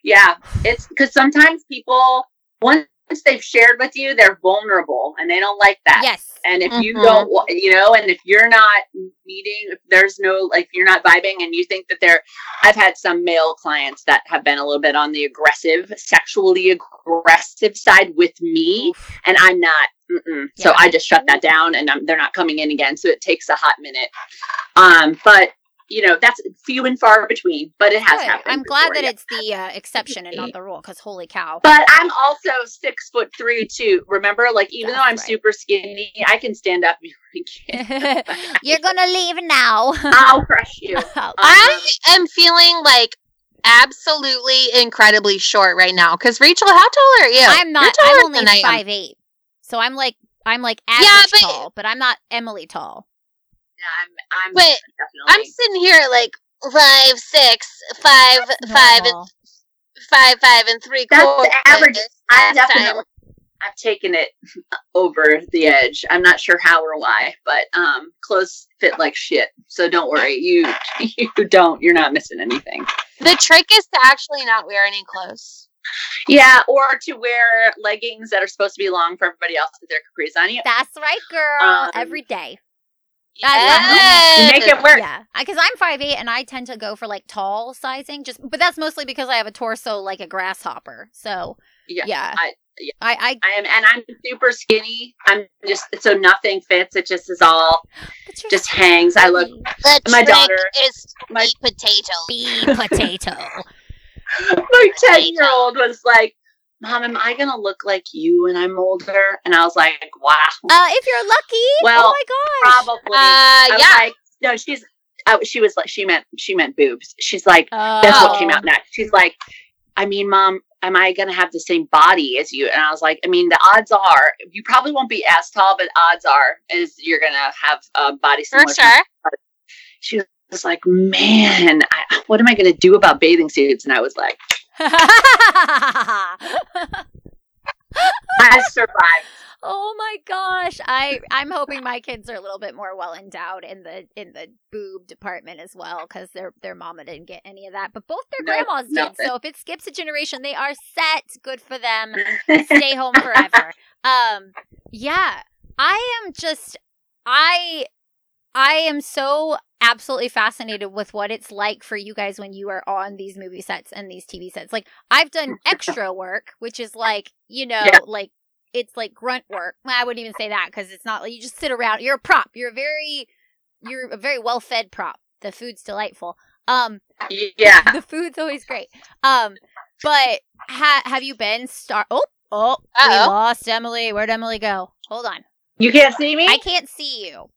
Yeah, it's because sometimes people once they've shared with you, they're vulnerable and they don't like that. Yes. And if you Mhm. don't, you know, and if you're not meeting, if there's no, like, you're not vibing and you think that they're, I've had some male clients that have been a little bit on the aggressive, sexually aggressive side with me, and I'm not. Mm-mm. So Yeah. I just shut that down and I'm, they're not coming in again. So it takes a hot minute. Um, but, you know, that's few and far between, but it has Good. happened. I'm glad before, that yeah. it's the uh, exception and not the rule. Because holy cow. But I'm also six foot three too. Remember, like even though I'm right. super skinny, I can stand up. You're gonna leave now. I'll crush you. I am feeling like absolutely incredibly short right now. Because Rachel, how tall are you? I'm not. You're I'm taller only than I am. five eight, so I'm like I'm like average Yeah, but- tall, but I'm not Emily tall. Yeah, I'm. I'm Wait, definitely. I'm sitting here at like five six, five five and five five and three That's quarters. the average. I last time. definitely. I've taken it over the edge. I'm not sure how or why, but um, clothes fit like shit. So don't worry. You you don't. You're not missing anything. The trick is to actually not wear any clothes. Yeah, or to wear leggings that are supposed to be long for everybody else with their capris on you. That's right, girl. Um, Every day. That's You make it work. Yeah, because I'm five eight and I tend to go for like tall sizing. Just, but that's mostly because I have a torso like a grasshopper. So Yeah, yeah, I- yeah. I, I, I am, and I'm super skinny. I'm just so nothing fits. It just is all but you're just hangs. I look. The My trick daughter- is my- potato. bee potato. My ten year old was like, "Mom, am I gonna look like you when I'm older?" And I was like, "Wow, Uh, if you're lucky. Well, oh my gosh. probably." Uh, yeah. like, "No, she's." I, she was like, she meant she meant boobs. She's like, that's Oh. what came out next. She's like, I mean, mom, am I going to have the same body as you? And I was like, I mean, the odds are you probably won't be as tall, but odds are is you're going to have a body For similar. to sure. She was like, man, I, what am I going to do about bathing suits? And I was like, I survived. oh my gosh. I I'm hoping my kids are a little bit more well endowed in the in the boob department as well cuz their their mama didn't get any of that, but both their No, grandmas did. nothing. So if it skips a generation, they are set. Good for them. Stay home forever. um yeah, I am just I I am so absolutely fascinated with what it's like for you guys when you are on these movie sets and these TV sets. Like I've done extra work, which is like, you know, Yeah. like it's like grunt work. Well, I wouldn't even say that because it's not like you just sit around. You're a prop. You're a very you're a very well fed prop. The food's delightful. Um yeah. the food's always great. Um but ha- have you been star Oh, oh, we Uh-oh. lost Emily. Where'd Emily go? Hold on. You can't see me? I can't see you.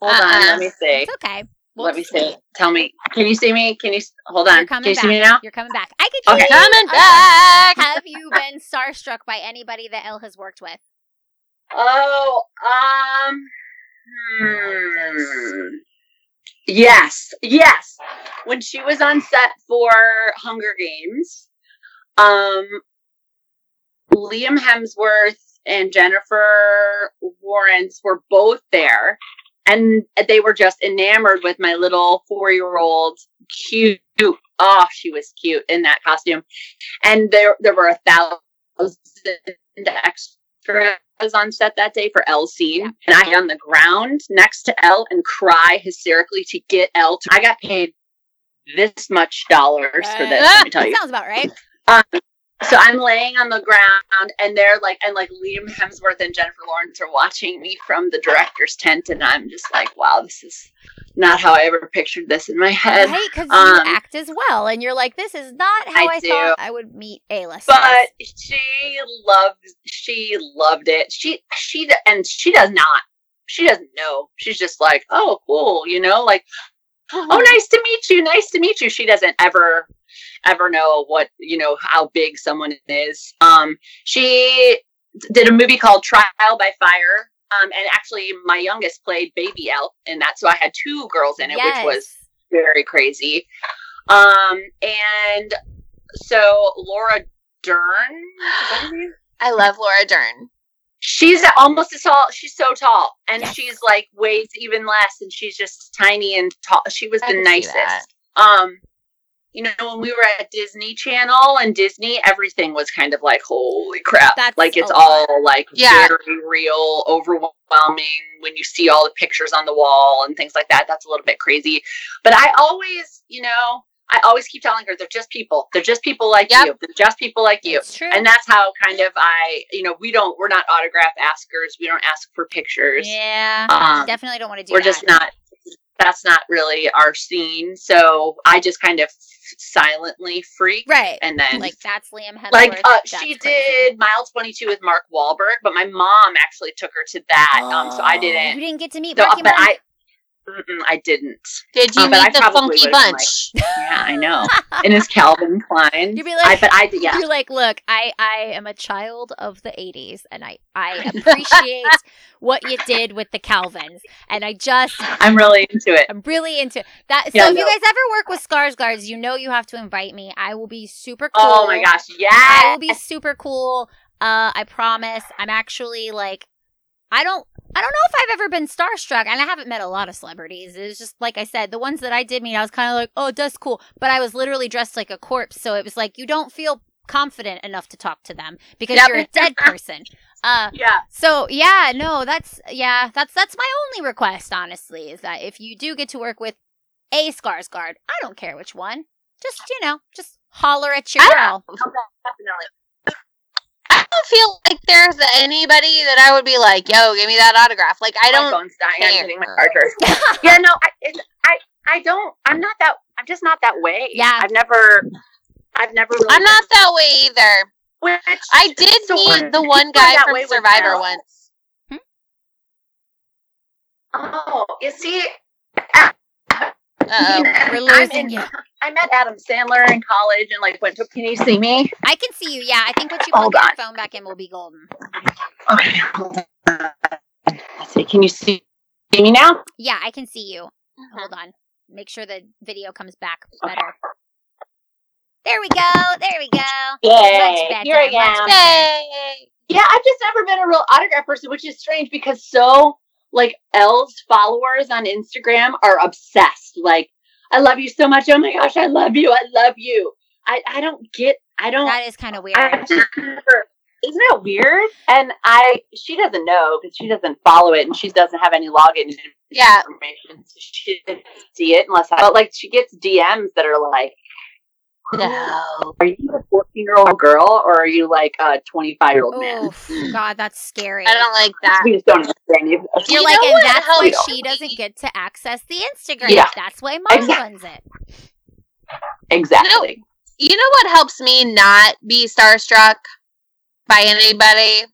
Hold on. Uh-uh. Let me see. It's okay. We'll Let me just- see. Tell me. Can you see me? Can you? Hold on. You're coming Can you back. see me now? You're coming back. I can Okay. see you. Coming back. Have you been starstruck by anybody that Elle has worked with? Oh, um, hmm. yes, yes. When she was on set for Hunger Games, um, Liam Hemsworth and Jennifer Lawrence were both there, and they were just enamored with my little four-year-old, cute. Oh, she was cute in that costume, and there there were a thousand extras on set that day for Elle's scene, and I on the ground next to Elle and cry hysterically to get Elle. To, I got paid this much dollars for this. Let me tell you. sounds about right. Um, so I'm laying on the ground, and they're like, and like Liam Hemsworth and Jennifer Lawrence are watching me from the director's tent, and I'm just like, wow, this is not how I ever pictured this in my head. Right? Because um, you act as well, and you're like, this is not how I, I thought I would meet a list. but she loved she loved it she she and she does not she doesn't know she's just like oh cool you know like oh nice to meet you nice to meet you she doesn't ever ever know what you know how big someone is um she did a movie called trial by fire um and actually my youngest played baby elf in that so i had two girls in it which was very crazy. Um, and so Laura Dern. Is that her name? I love Laura Dern. She's almost as tall. She's so tall, and Yes. she's like weighs even less, and she's just tiny and tall. She was I the can see that. nicest. Um, you know, when we were at Disney Channel and Disney, everything was kind of like, holy crap! That's like it's lot. all like Yeah. very real, overwhelming. When you see all the pictures on the wall and things like that, that's a little bit crazy. But I always, you know, I always keep telling her they're just people. They're just people like Yep. you. They're just people like you true. and that's how kind of I, you know, we don't, we're not autograph askers. We don't ask for pictures. yeah, Um, definitely don't want to do that. we're that. just not. That's not really our scene. So I just kind of silently freak, right. and then Like that's Liam Hemsworth. like uh, she crazy. did mile twenty two with Mark Wahlberg, but my mom actually took her to that. Um, so I didn't. You didn't get to meet So, Marky but Mark? I, mm-mm, I didn't. Did you but meet the Funky Bunch? Yeah, I know. and it's Calvin Klein. You'd be I, like- but I. Yeah. You're like, look, I I am a child of the '80s, and I I appreciate what you did with the Calvins, and I just I'm really into it. I'm really into that. So Yeah, if you guys ever work with Skarsgårds, you know you have to invite me. I will be super cool. Oh my gosh! Yeah. I will be super cool. Uh, I promise. I'm actually like, I don't, I don't know if I've ever been starstruck, and I haven't met a lot of celebrities. It was just like I said, the ones that I did meet, I was kind of like, oh, that's cool, but I was literally dressed like a corpse, so it was like you don't feel confident enough to talk to them because Yep. you're a dead person. Uh, Yeah. so yeah, no, that's yeah, that's that's my only request, honestly, is that if you do get to work with a Skarsgård, I don't care which one, just you know, just holler at your girl. Definitely. I don't feel like there's anybody that I would be like, "Yo, give me that autograph." Like I don't. My phone's dying. I'm care. getting my charger. yeah, no, I, it, I, I don't. I'm not that. I'm just not that way. Yeah. I've never. I've never. Really I'm not that way either. Which, I did so meet the one guy from way Survivor Elle. once. Hmm? Oh, you see, Uh-oh. We're I'm losing in- you. I met Adam Sandler in college and like went to. Can you see me? I can see you. Yeah, I think once you plug your phone back in, we'll be golden. Okay, hold on. Let's see. Can you see me now? Yeah, I can see you. Mm-hmm. Hold on. Make sure the video comes back Okay. better. There we go. There we go. Yay! Here I am. Yay! Yeah, I've just never been a real autograph person, which is strange because so like Elle's followers on Instagram are obsessed. Like, I love you so much. Oh my gosh, I love you. I love you. I, I don't get I don't That is kind of weird. I just never isn't that weird? And I she doesn't know because she doesn't follow it and she doesn't have any login Yeah. information. So she didn't see it unless I but like she gets DMs that are like No. Are you a 14 year old girl or are you like a 25 year old man? God, that's scary. I don't like that. We just don't understand you. You're You like, know and what that's why she doesn't get to access the Instagram. Yeah. That's why mom Exact- runs it. Exactly. You know what helps me not be starstruck by anybody?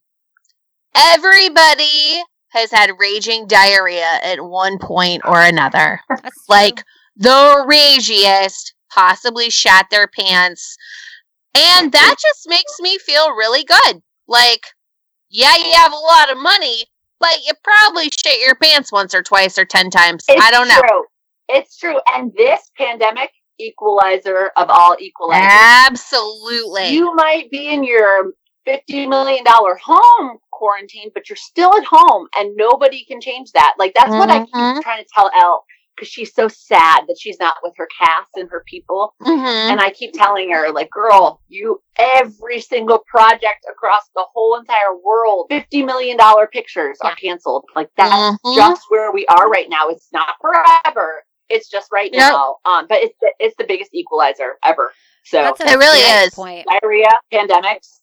Everybody has had raging diarrhea at one point or another. That's Like true. the ragiest, possibly shat their pants. And that just makes me feel really good. Like, yeah, you have a lot of money, but you probably shit your pants once or twice or ten times. It's I don't know. True. It's true. And this pandemic equalizer of all equalizers. Absolutely. You might be in your $50 million home quarantine, but you're still at home and nobody can change that. Like, that's what I keep mm-hmm. trying to tell Elle because she's so sad that she's not with her cast and her people. Mhm. And I keep telling her, like, girl, you every single project across the whole entire world, fifty million dollar pictures are canceled. Like that's Mhm. just where we are right now. It's not forever. It's just right Yep. now. Um, but it's the, it's the biggest equalizer ever. So That's a It really is. Point. diarrhea, pandemics,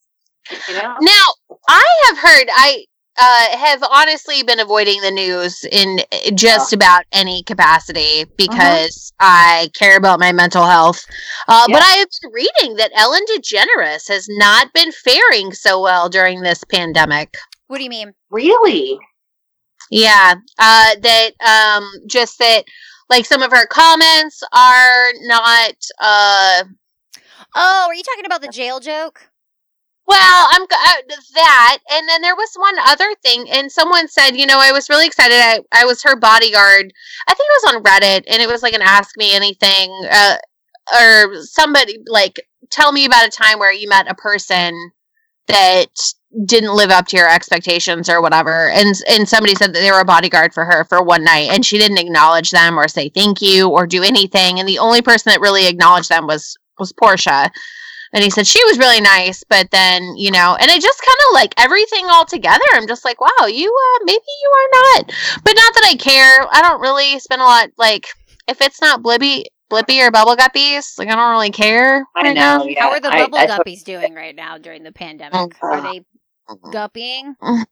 you know. Now, I have heard I uh, have honestly been avoiding the news in just about any capacity because I care about my mental health. Uh, But Yeah. I was reading that Ellen DeGeneres has not been faring so well during this pandemic. What do you mean? Really? Yeah, uh, that um, just that like some of her comments are not. Uh, Oh, are you talking about the jail joke? Well, I'm uh, that, and then there was one other thing, and someone said, you know, I was really excited. I, I was her bodyguard. I think it was on Reddit, and it was like an Ask Me Anything. Uh, or somebody like tell me about a time where you met a person that didn't live up to your expectations or whatever and and somebody said that they were a bodyguard for her for one night and she didn't acknowledge them or say thank you or do anything and the only person that really acknowledged them was was Portia and he said she was really nice but then you know and it just kind of like everything all together i'm just like wow you uh maybe you are not but not that i care i don't really spend a lot like if it's not Blippi Blippi or bubble guppies like i don't really care I right know. now Yeah, How are the I- bubble I guppies doing right now during the pandemic? Oh, Are they guppying?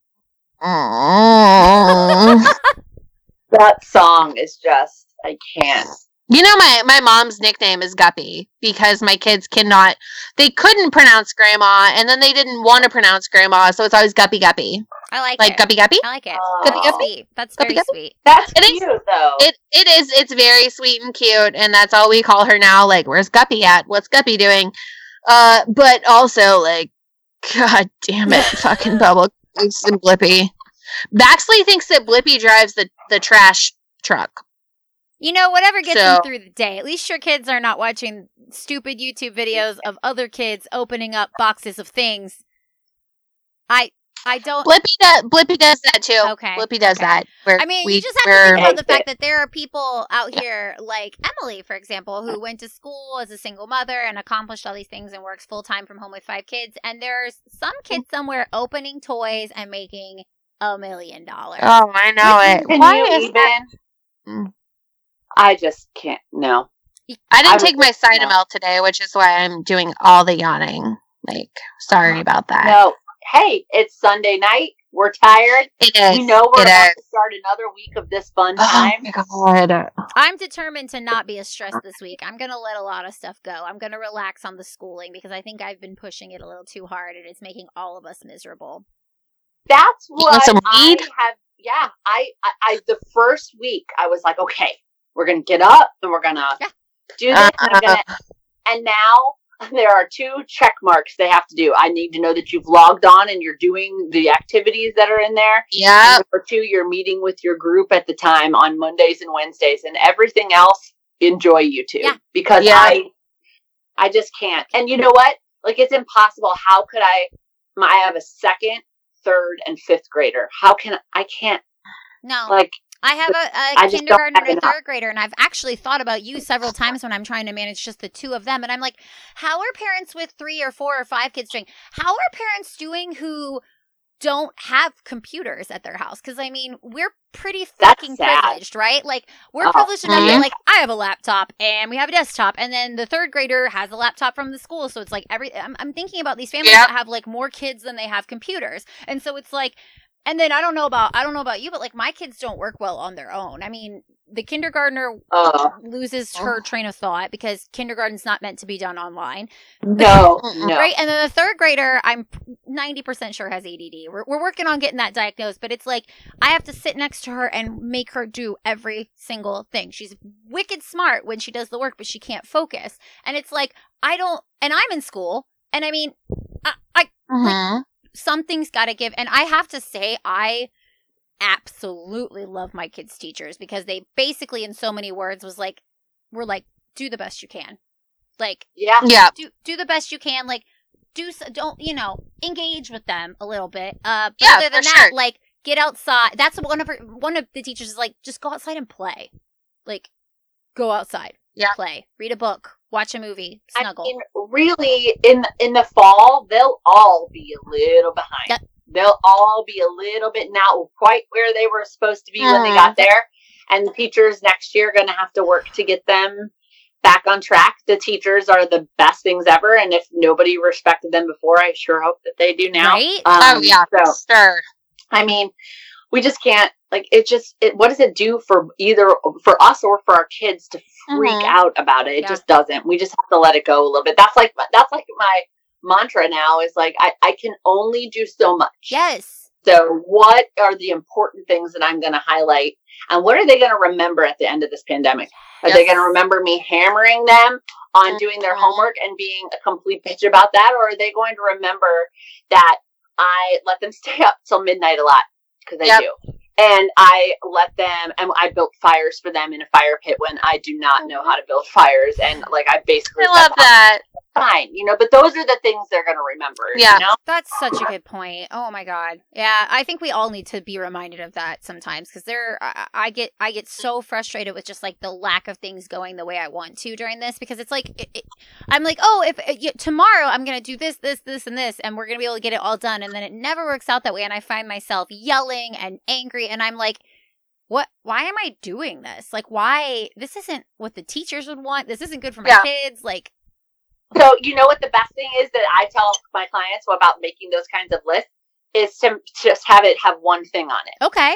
That song is just I can't. You know my my mom's nickname is Guppy because my kids cannot they couldn't pronounce grandma and then they didn't want to pronounce grandma so it's always Guppy Guppy I like, like it. Guppy Guppy. I like it. Oh. That's sweet. That's Guppy very guppy? sweet. That's It is- cute though. It it is it's very sweet and cute and that's all we call her now like where's Guppy at what's Guppy doing uh but also like god damn it fucking bubble Goose and Blippi Baxley thinks that Blippi drives the the trash truck You know, whatever gets So- them through the day. At least your kids are not watching stupid YouTube videos of other kids opening up boxes of things. I I don't. Blippi does does that too Okay, Blippi does okay. that where I mean, we, you just have to we're- think about the fact that there are people out here like Emily, for example, who went to school as a single mother and accomplished all these things and works full time from home with five kids. And there's some mm. kid somewhere opening toys and making a million dollars. Oh, I know it. Why is that? I just can't. No. I didn't I take my Cytomel no. today, which is why I'm doing all the yawning. Like, sorry uh-huh. about that. No. Hey, it's Sunday night. We're tired. It is. We know we're it about is. to start another week of this fun oh time. Oh time. my god. I'm determined to not be as stressed this week. I'm going to let a lot of stuff go. I'm going to relax on the schooling because I think I've been pushing it a little too hard and it's making all of us miserable. That's what some I weed? have. Yeah, I, I, I, the first week I was like, okay, we're gonna get up and we're gonna Yeah. do this. and, I'm Uh, gonna, and now there are two check marks they have to do. I need to know that you've logged on and you're doing the activities that are in there. Yeah. Number two, you're meeting with your group at the time on Mondays and Wednesdays, and everything else, enjoy YouTube Yeah. because Yeah. I, I just can't. And you know what? Like it's impossible. How could I? I have a second, third, and fifth grader. How can I? Can't No. like. I have a, I a just don't kindergartner have and a enough. third grader, and I've actually thought about you several times when I'm trying to manage just the two of them. And I'm like, how are parents with three or four or five kids doing? How are parents doing who don't have computers at their house? Because I mean, we're pretty fucking sad. privileged, right? Like, we're Oh, privileged enough mhm. that, like, I have a laptop and we have a desktop, and then the third grader has a laptop from the school. So it's like every. I'm, I'm thinking about these families Yep. that have like more kids than they have computers, and so it's like and then I don't know about I don't know about you, but like my kids don't work well on their own. I mean, the kindergartner Uh, loses her train of thought because kindergarten's not meant to be done online, no, no. right? And then the third grader, I'm ninety percent sure has ADD. We're we're working on getting that diagnosed, but it's like I have to sit next to her and make her do every single thing. She's wicked smart when she does the work, but she can't focus. And it's like I don't, and I'm in school, and I mean, I, I Mhm. Something's got to give. And I have to say, I absolutely love my kids' teachers because they basically, in so many words, was like, we're like, do the best you can. Like, Yeah, Yeah. do do the best you can. Like, do so, don't you know engage with them a little bit. Uh, but Yeah, other than that, sure. like get outside. That's one of her, one of the teachers is like, just go outside and play. Like, go outside, Yeah. play, read a book, watch a movie, I snuggle. mean, really, in in the fall, they'll all be a little behind. Yep. They'll all be a little bit not quite where they were supposed to be when they got there, and the teachers next year are going to have to work to get them back on track. The teachers are the best things ever, and if nobody respected them before, I sure hope that they do now. Right? Um, oh yeah, So sure. I mean, we just can't like it. Just it, what does it do for either for us or for our kids to freak Mhm. out about it? It Yeah. just doesn't. We just have to let it go a little bit. That's like that's like my mantra now is like I I can only do so much. Yes. So what are the important things that I'm going to highlight, and what are they going to remember at the end of this pandemic? Are they going to remember me hammering them on doing their Mhm. homework and being a complete bitch about that, or are they going to remember that I let them stay up till midnight a lot because I Yep. do, and I let them, and I built fires for them in a fire pit when I do not know how to build fires, and like I basically I love that. Fine, you know, but those are the things they're going to remember. Yeah. you know? That's such a good point. Oh my god. Yeah, I think we all need to be reminded of that sometimes because there, I, I get, I get so frustrated with just like the lack of things going the way I want to during this because it's like, it, it, I'm like, oh, if uh, y- tomorrow I'm gonna do this, this, this, and this, and we're gonna be able to get it all done, and then it never works out that way, and I find myself yelling and angry, and I'm like. What? Why am I doing this? Like, why? This isn't what the teachers would want. This isn't good for my Yeah. kids. Like, So you know what the best thing is that I tell my clients about making those kinds of lists is to just have it have one thing on it. okay,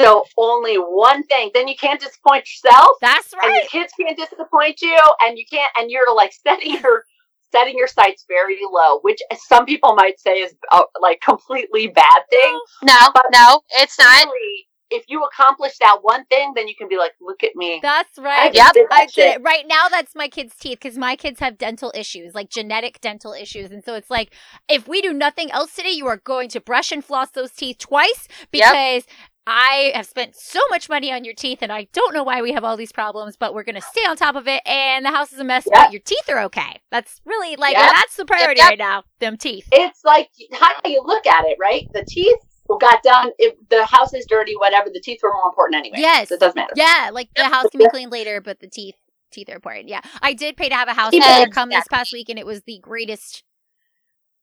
So only one thing. Then you can't disappoint yourself. that's right. and your kids can't disappoint you and you can't and you're like setting your setting your sights very low which some people might say is uh, like completely bad thing No, no, it's not. really if you accomplish that one thing then you can be like look at me That's right. Yep. did that I did it. Right now, that's my kids' teeth because my kids have dental issues, like genetic dental issues. And so it's like, if we do nothing else today, you are going to brush and floss those teeth twice because I have spent so much money on your teeth and I don't know why we have all these problems, but we're going to stay on top of it. And the house is a mess, Yep. but your teeth are okay. That's really like, Yep. that's the priority yep. right now. Them teeth. it's like how you look at it right the teeth got done if the house is dirty whatever the teeth were more important anyway Yes. so it doesn't matter Yeah, like the house can be cleaned later, but the teeth teeth are important. Yeah, I did pay to have a house cleaner come this past week, and it was the greatest,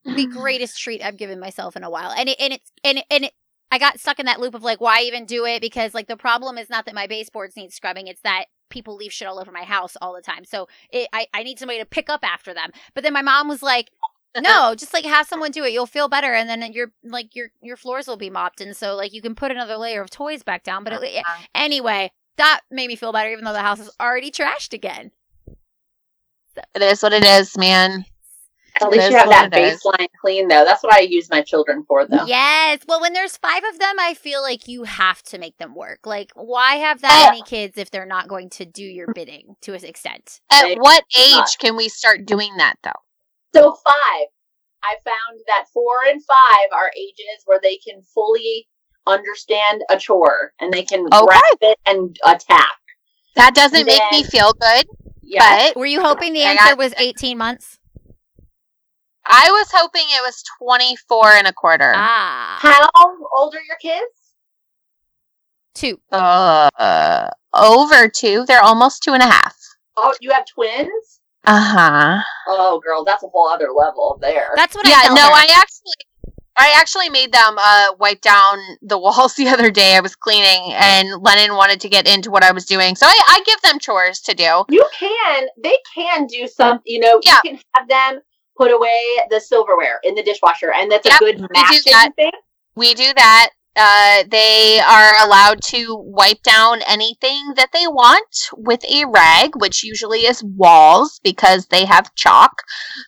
the greatest treat I've given myself in a while. And it and it's and it, and it, I got stuck in that loop of like, why even do it? Because like the problem is not that my baseboards need scrubbing; it's that people leave shit all over my house all the time. So it, I I need somebody to pick up after them. But then my mom was like. No, just like have someone do it. You'll feel better, and then your like your your floors will be mopped, and so like you can put another layer of toys back down. But it, Anyway, that made me feel better, even though the house is already trashed again. It is what it is, man. at least It you have that what it is. baseline clean though that's what i use my children for though Yes. Well, when there's five of them, I feel like you have to make them work. Like, why have that Uh, many kids if they're not going to do your bidding to an extent? At Maybe what not. age can we start doing that, though? So five, I found that four and five are ages where they can fully understand a chore and they can Okay. grasp it and attack. That doesn't make me feel good, Yeah. but Were you hoping the answer got- was 18 months? I was hoping it was 24 and a quarter. Ah, How old are your kids? two. Uh, over two. They're almost two and a half. Oh, you have twins? Uh huh. Oh, girl, that's a whole other level there. That's what I Yeah, tell no, her. I actually, I actually made them uh, wipe down the walls the other day. I was cleaning, and Lennon wanted to get into what I was doing, so I, I give them chores to do. you can, they can do some, you know, Yeah. you can have them put away the silverware in the dishwasher, and that's a good do matching that. thing. We do that. Uh, they are allowed to wipe down anything that they want with a rag, which usually is walls because they have chalk.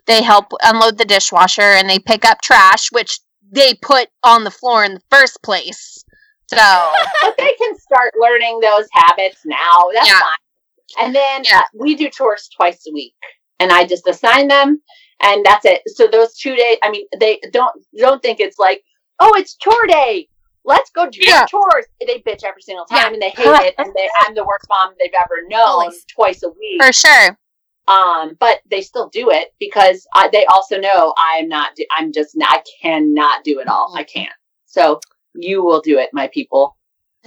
They help unload the dishwasher and they pick up trash, which they put on the floor in the first place. So, but they can start learning those habits now. That's Yeah. fine. And then Yeah. uh, we do chores twice a week, and I just assign them, and that's it. So those two days, I mean, they don't don't think it's like, oh, it's chore day. Let's go do Yeah. chores. They bitch every single time, Yeah. and they hate it. And they, I'm the worst mom they've ever known. Always. Twice a week, for sure. um, but they still do it because I, they also know I'm not. Do, I'm just. I cannot do it all. I can't. So you will do it, my people.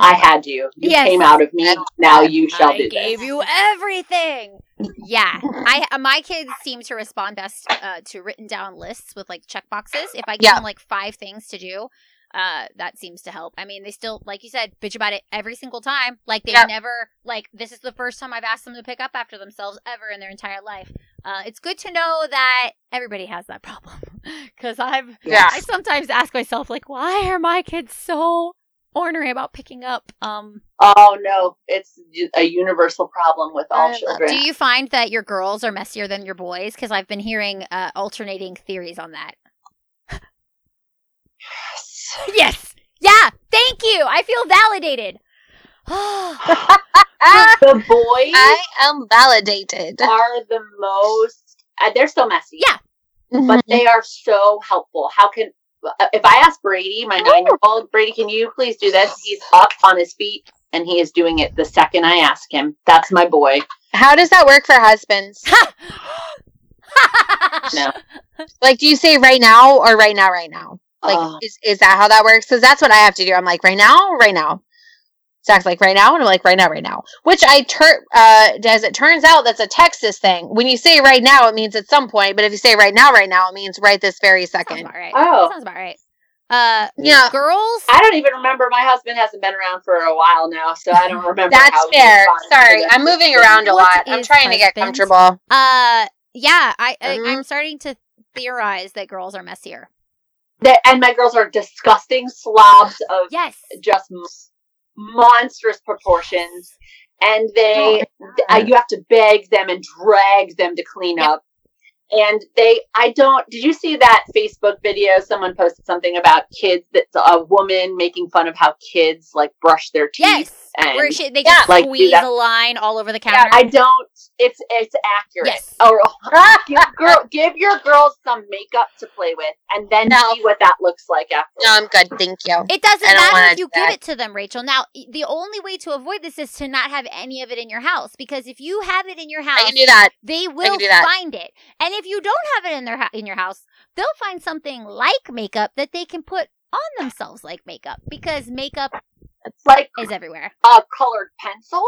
I had you. You Yes. came out of me. Now you shall I do gave you everything. Yeah, I my kids seem to respond best uh, to written down lists with like check boxes. If I give Yeah. them like five things to do, uh, that seems to help. I mean, they still, like you said, bitch about it every single time. Like they've Yeah. never like this is the first time I've asked them to pick up after themselves ever in their entire life. Uh, it's good to know that everybody has that problem because I've Yeah. I sometimes ask myself like, why are my kids so ornery about picking up? Um, Oh no, it's a universal problem with all love children. Do you find that your girls are messier than your boys? Because I've been hearing uh, alternating theories on that. Yes. Yeah. Thank you. I feel validated. the boys I am validated. are the most. Uh, they're still messy. Yeah. but they are so helpful. How can uh, if I ask Brady, my nine year old, Brady, can you please do this? He's up on his feet and he is doing it the second I ask him. That's my boy. How does that work for husbands? No. Like, do you say right now or right now, right now? Like, Oh. is, is that how that works? Because that's what I have to do. I'm like, right now, right now. Zach's like, right now? And I'm like, right now, right now. Which I turn, uh, as it turns out, that's a Texas thing. When you say right now, it means at some point. But if you say right now, right now, it means right this very Sounds second. about right. Oh. Sounds about right. Uh, Yeah. girls. I don't even remember. My husband hasn't been around for a while now, so I don't remember. That's how fair. Sorry. I'm moving around a lot. I'm is trying to get husband? comfortable. Uh, yeah. I, I Mhm. I'm starting to theorize that girls are messier. That- and my girls are disgusting slobs of Yes. just m- monstrous proportions, and they uh, you have to beg them and drag them to clean Yep. up. And they, I don't. Did you see that Facebook video? Someone posted something about kids. That's a woman making fun of how kids like brush their teeth. Yes. And Where she, they Yeah, just like, do squeeze a line all over the Yeah, counter. I don't. It's it's accurate. Yes. Oh, give, girl, give your girls some makeup to play with, and then No. see what that looks like after. No, I'm good. Thank you. It doesn't matter if you do give it to them, Rachel. Now, the only way to avoid this is to not have any of it in your house because if you have it in your house, I house, can do that. they will do that. find it. And if you don't have it in their hou- in your house, they'll find something like makeup that they can put on themselves like makeup because makeup It's like is everywhere. a colored pencil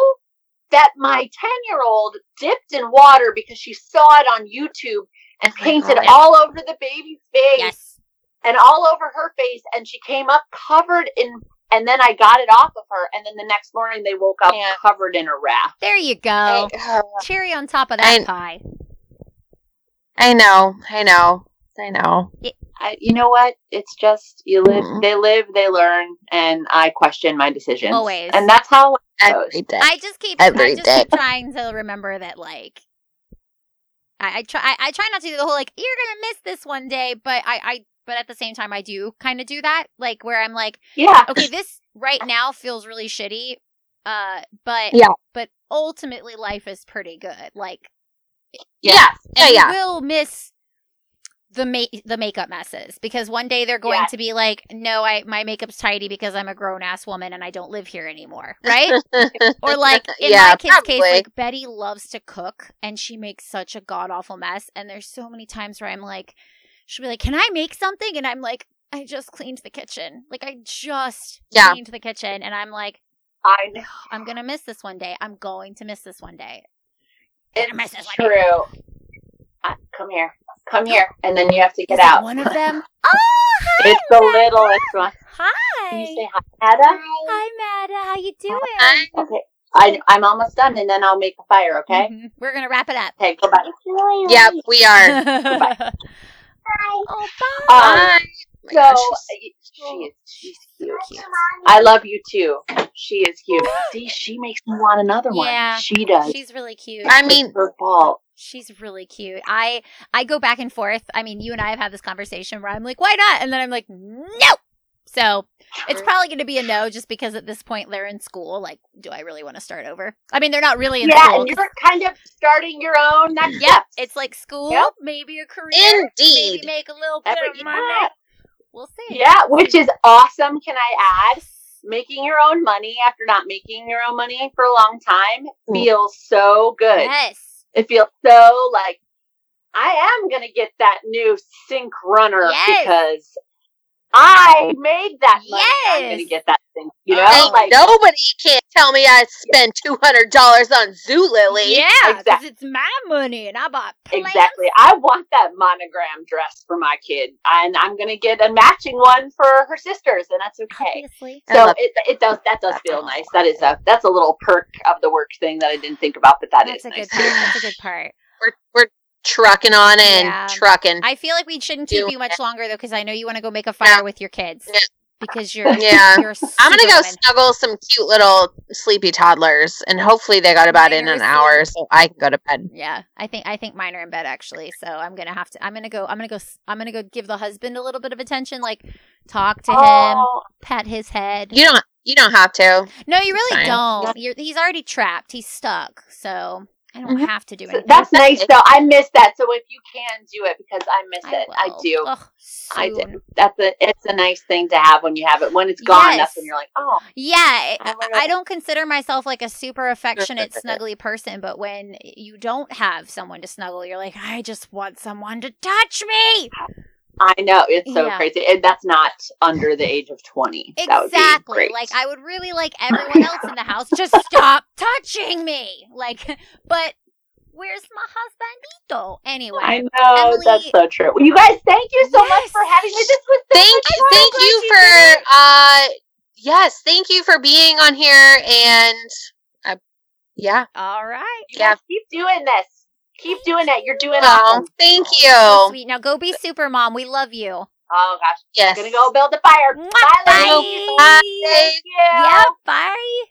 that my 10 year old dipped in water because she saw it on YouTube and Oh painted God. all over the baby's face Yes. and all over her face. And she came up covered in, and then I got it off of her. And then the next morning they woke up Yeah. covered in a raft. There you go. I, uh, Cherry on top of that I- pie. I know. I know. I know. I, you know what? It's just you live, Mm. they live, they learn, and I question my decisions. Always. and that's how. Every day. I just keep I just day. keep trying to remember that like I, I try I, I try not to do the whole like you're gonna miss this one day, but I, I but at the same time I do kind of do that like where I'm like Yeah, okay this right now feels really shitty, uh but Yeah. but ultimately life is pretty good like yeah. yeah, and yeah. will miss the ma- the makeup messes because one day they're going Yes. to be like no I my makeup's tidy because I'm a grown ass woman and I don't live here anymore right or like in yeah, my kid's case, like Betty loves to cook and she makes such a god awful mess. And there's so many times where I'm like, she'll be like, Can I make something? And I'm like, I just cleaned the kitchen. Like I just Yeah. cleaned the kitchen. And I'm like, I know. I'm gonna miss this one day. I'm going to miss this one day. It's miss this one. true. Uh, come here. Come here. And then you have to get Is it out. one of them. Oh hi. It's the Madda. littlest one. Hi. Can you say hi, Ada? Hi Madda. How you doing? Hi. Okay. I, I'm almost done, and then I'll make a fire, okay? Mhm. We're gonna wrap it up. Okay, go back. Yep, we are. Goodbye. oh bye. Bye. My So, gosh, she is, she's cute. I love you too. She is cute. See, she makes me want another Yeah. one. She does. She's really cute. I mean, It's her fault. She's really cute. I I go back and forth. I mean, you and I have had this conversation where I'm like, why not? And then I'm like, no. So it's probably going to be a no, just because at this point they're in school. Like, do I really want to start over? I mean, they're not really in Yeah, school. and you're kind of starting your own next Yep, steps. it's like school, Yep. maybe a career, maybe indeed. make a little bit Every- of money. yeah. We'll see. Yeah, which is awesome. Can I add? Making your own money after not making your own money for a long time Mm. feels so good. Yes. It feels so like I am gonna get that new sync runner Yes. because I made that money. I'm gonna get that thing. You know, Oh, Ain't like nobody can't tell me I spend two hundred dollars on Zulily. Yeah, because it's my money and I bought plants. exactly. I want that monogram dress for my kid, and I'm gonna get a matching one for her sisters, and that's okay. Obviously. So love it, it does that does feel nice. That is a that's a little perk of the work thing that I didn't think about, but that That's is a nice. good part. That's a good part. We're we're trucking on and Yeah. trucking. I feel like we shouldn't keep you much longer though, because I know you want to go make a fire with your kids. Yeah. Because you're Yeah. you're. I'm gonna go snuggle some cute little sleepy toddlers, and hopefully they got about in Mine an hour, so I can go to bed. Yeah, I think I think mine are in bed actually. So I'm gonna have to. I'm gonna go. I'm gonna go. I'm gonna go give the husband a little bit of attention, like talk to him, Oh, pat his head. You don't. You don't have to. No, you really don't. You're, he's already trapped. He's stuck. So I don't Mhm. have to do anything. that's nice though. I miss that. So if you can do it because I miss I it, I do. Ugh, I do. That's a it's a nice thing to have when you have it. When it's gone, Yes. that's when you're like, oh, Yeah, I I don't consider myself like a super affectionate, snuggly person, but when you don't have someone to snuggle, you're like, I just want someone to touch me. I know it's so Yeah. crazy, and that's not under the age of twenty. That would be Exactly. great. Like I would really like everyone else in the house just stop touching me. Like, but where's my husbandito? Anyway, I know Emily- that's so true. Well, you guys, thank you so much for having me. This was so Thank much you, fun. thank I'm you for uh yes, thank you for being on here and uh, yeah. all right. yeah, keep doing this. Keep doing it. You're doing Oh, awesome. thank So you. sweet. Now go be super mom. We love you. Oh gosh, Yes. I'm gonna go build a fire. Mwah, Bye, bye. Bye. Thank you. Yeah, bye.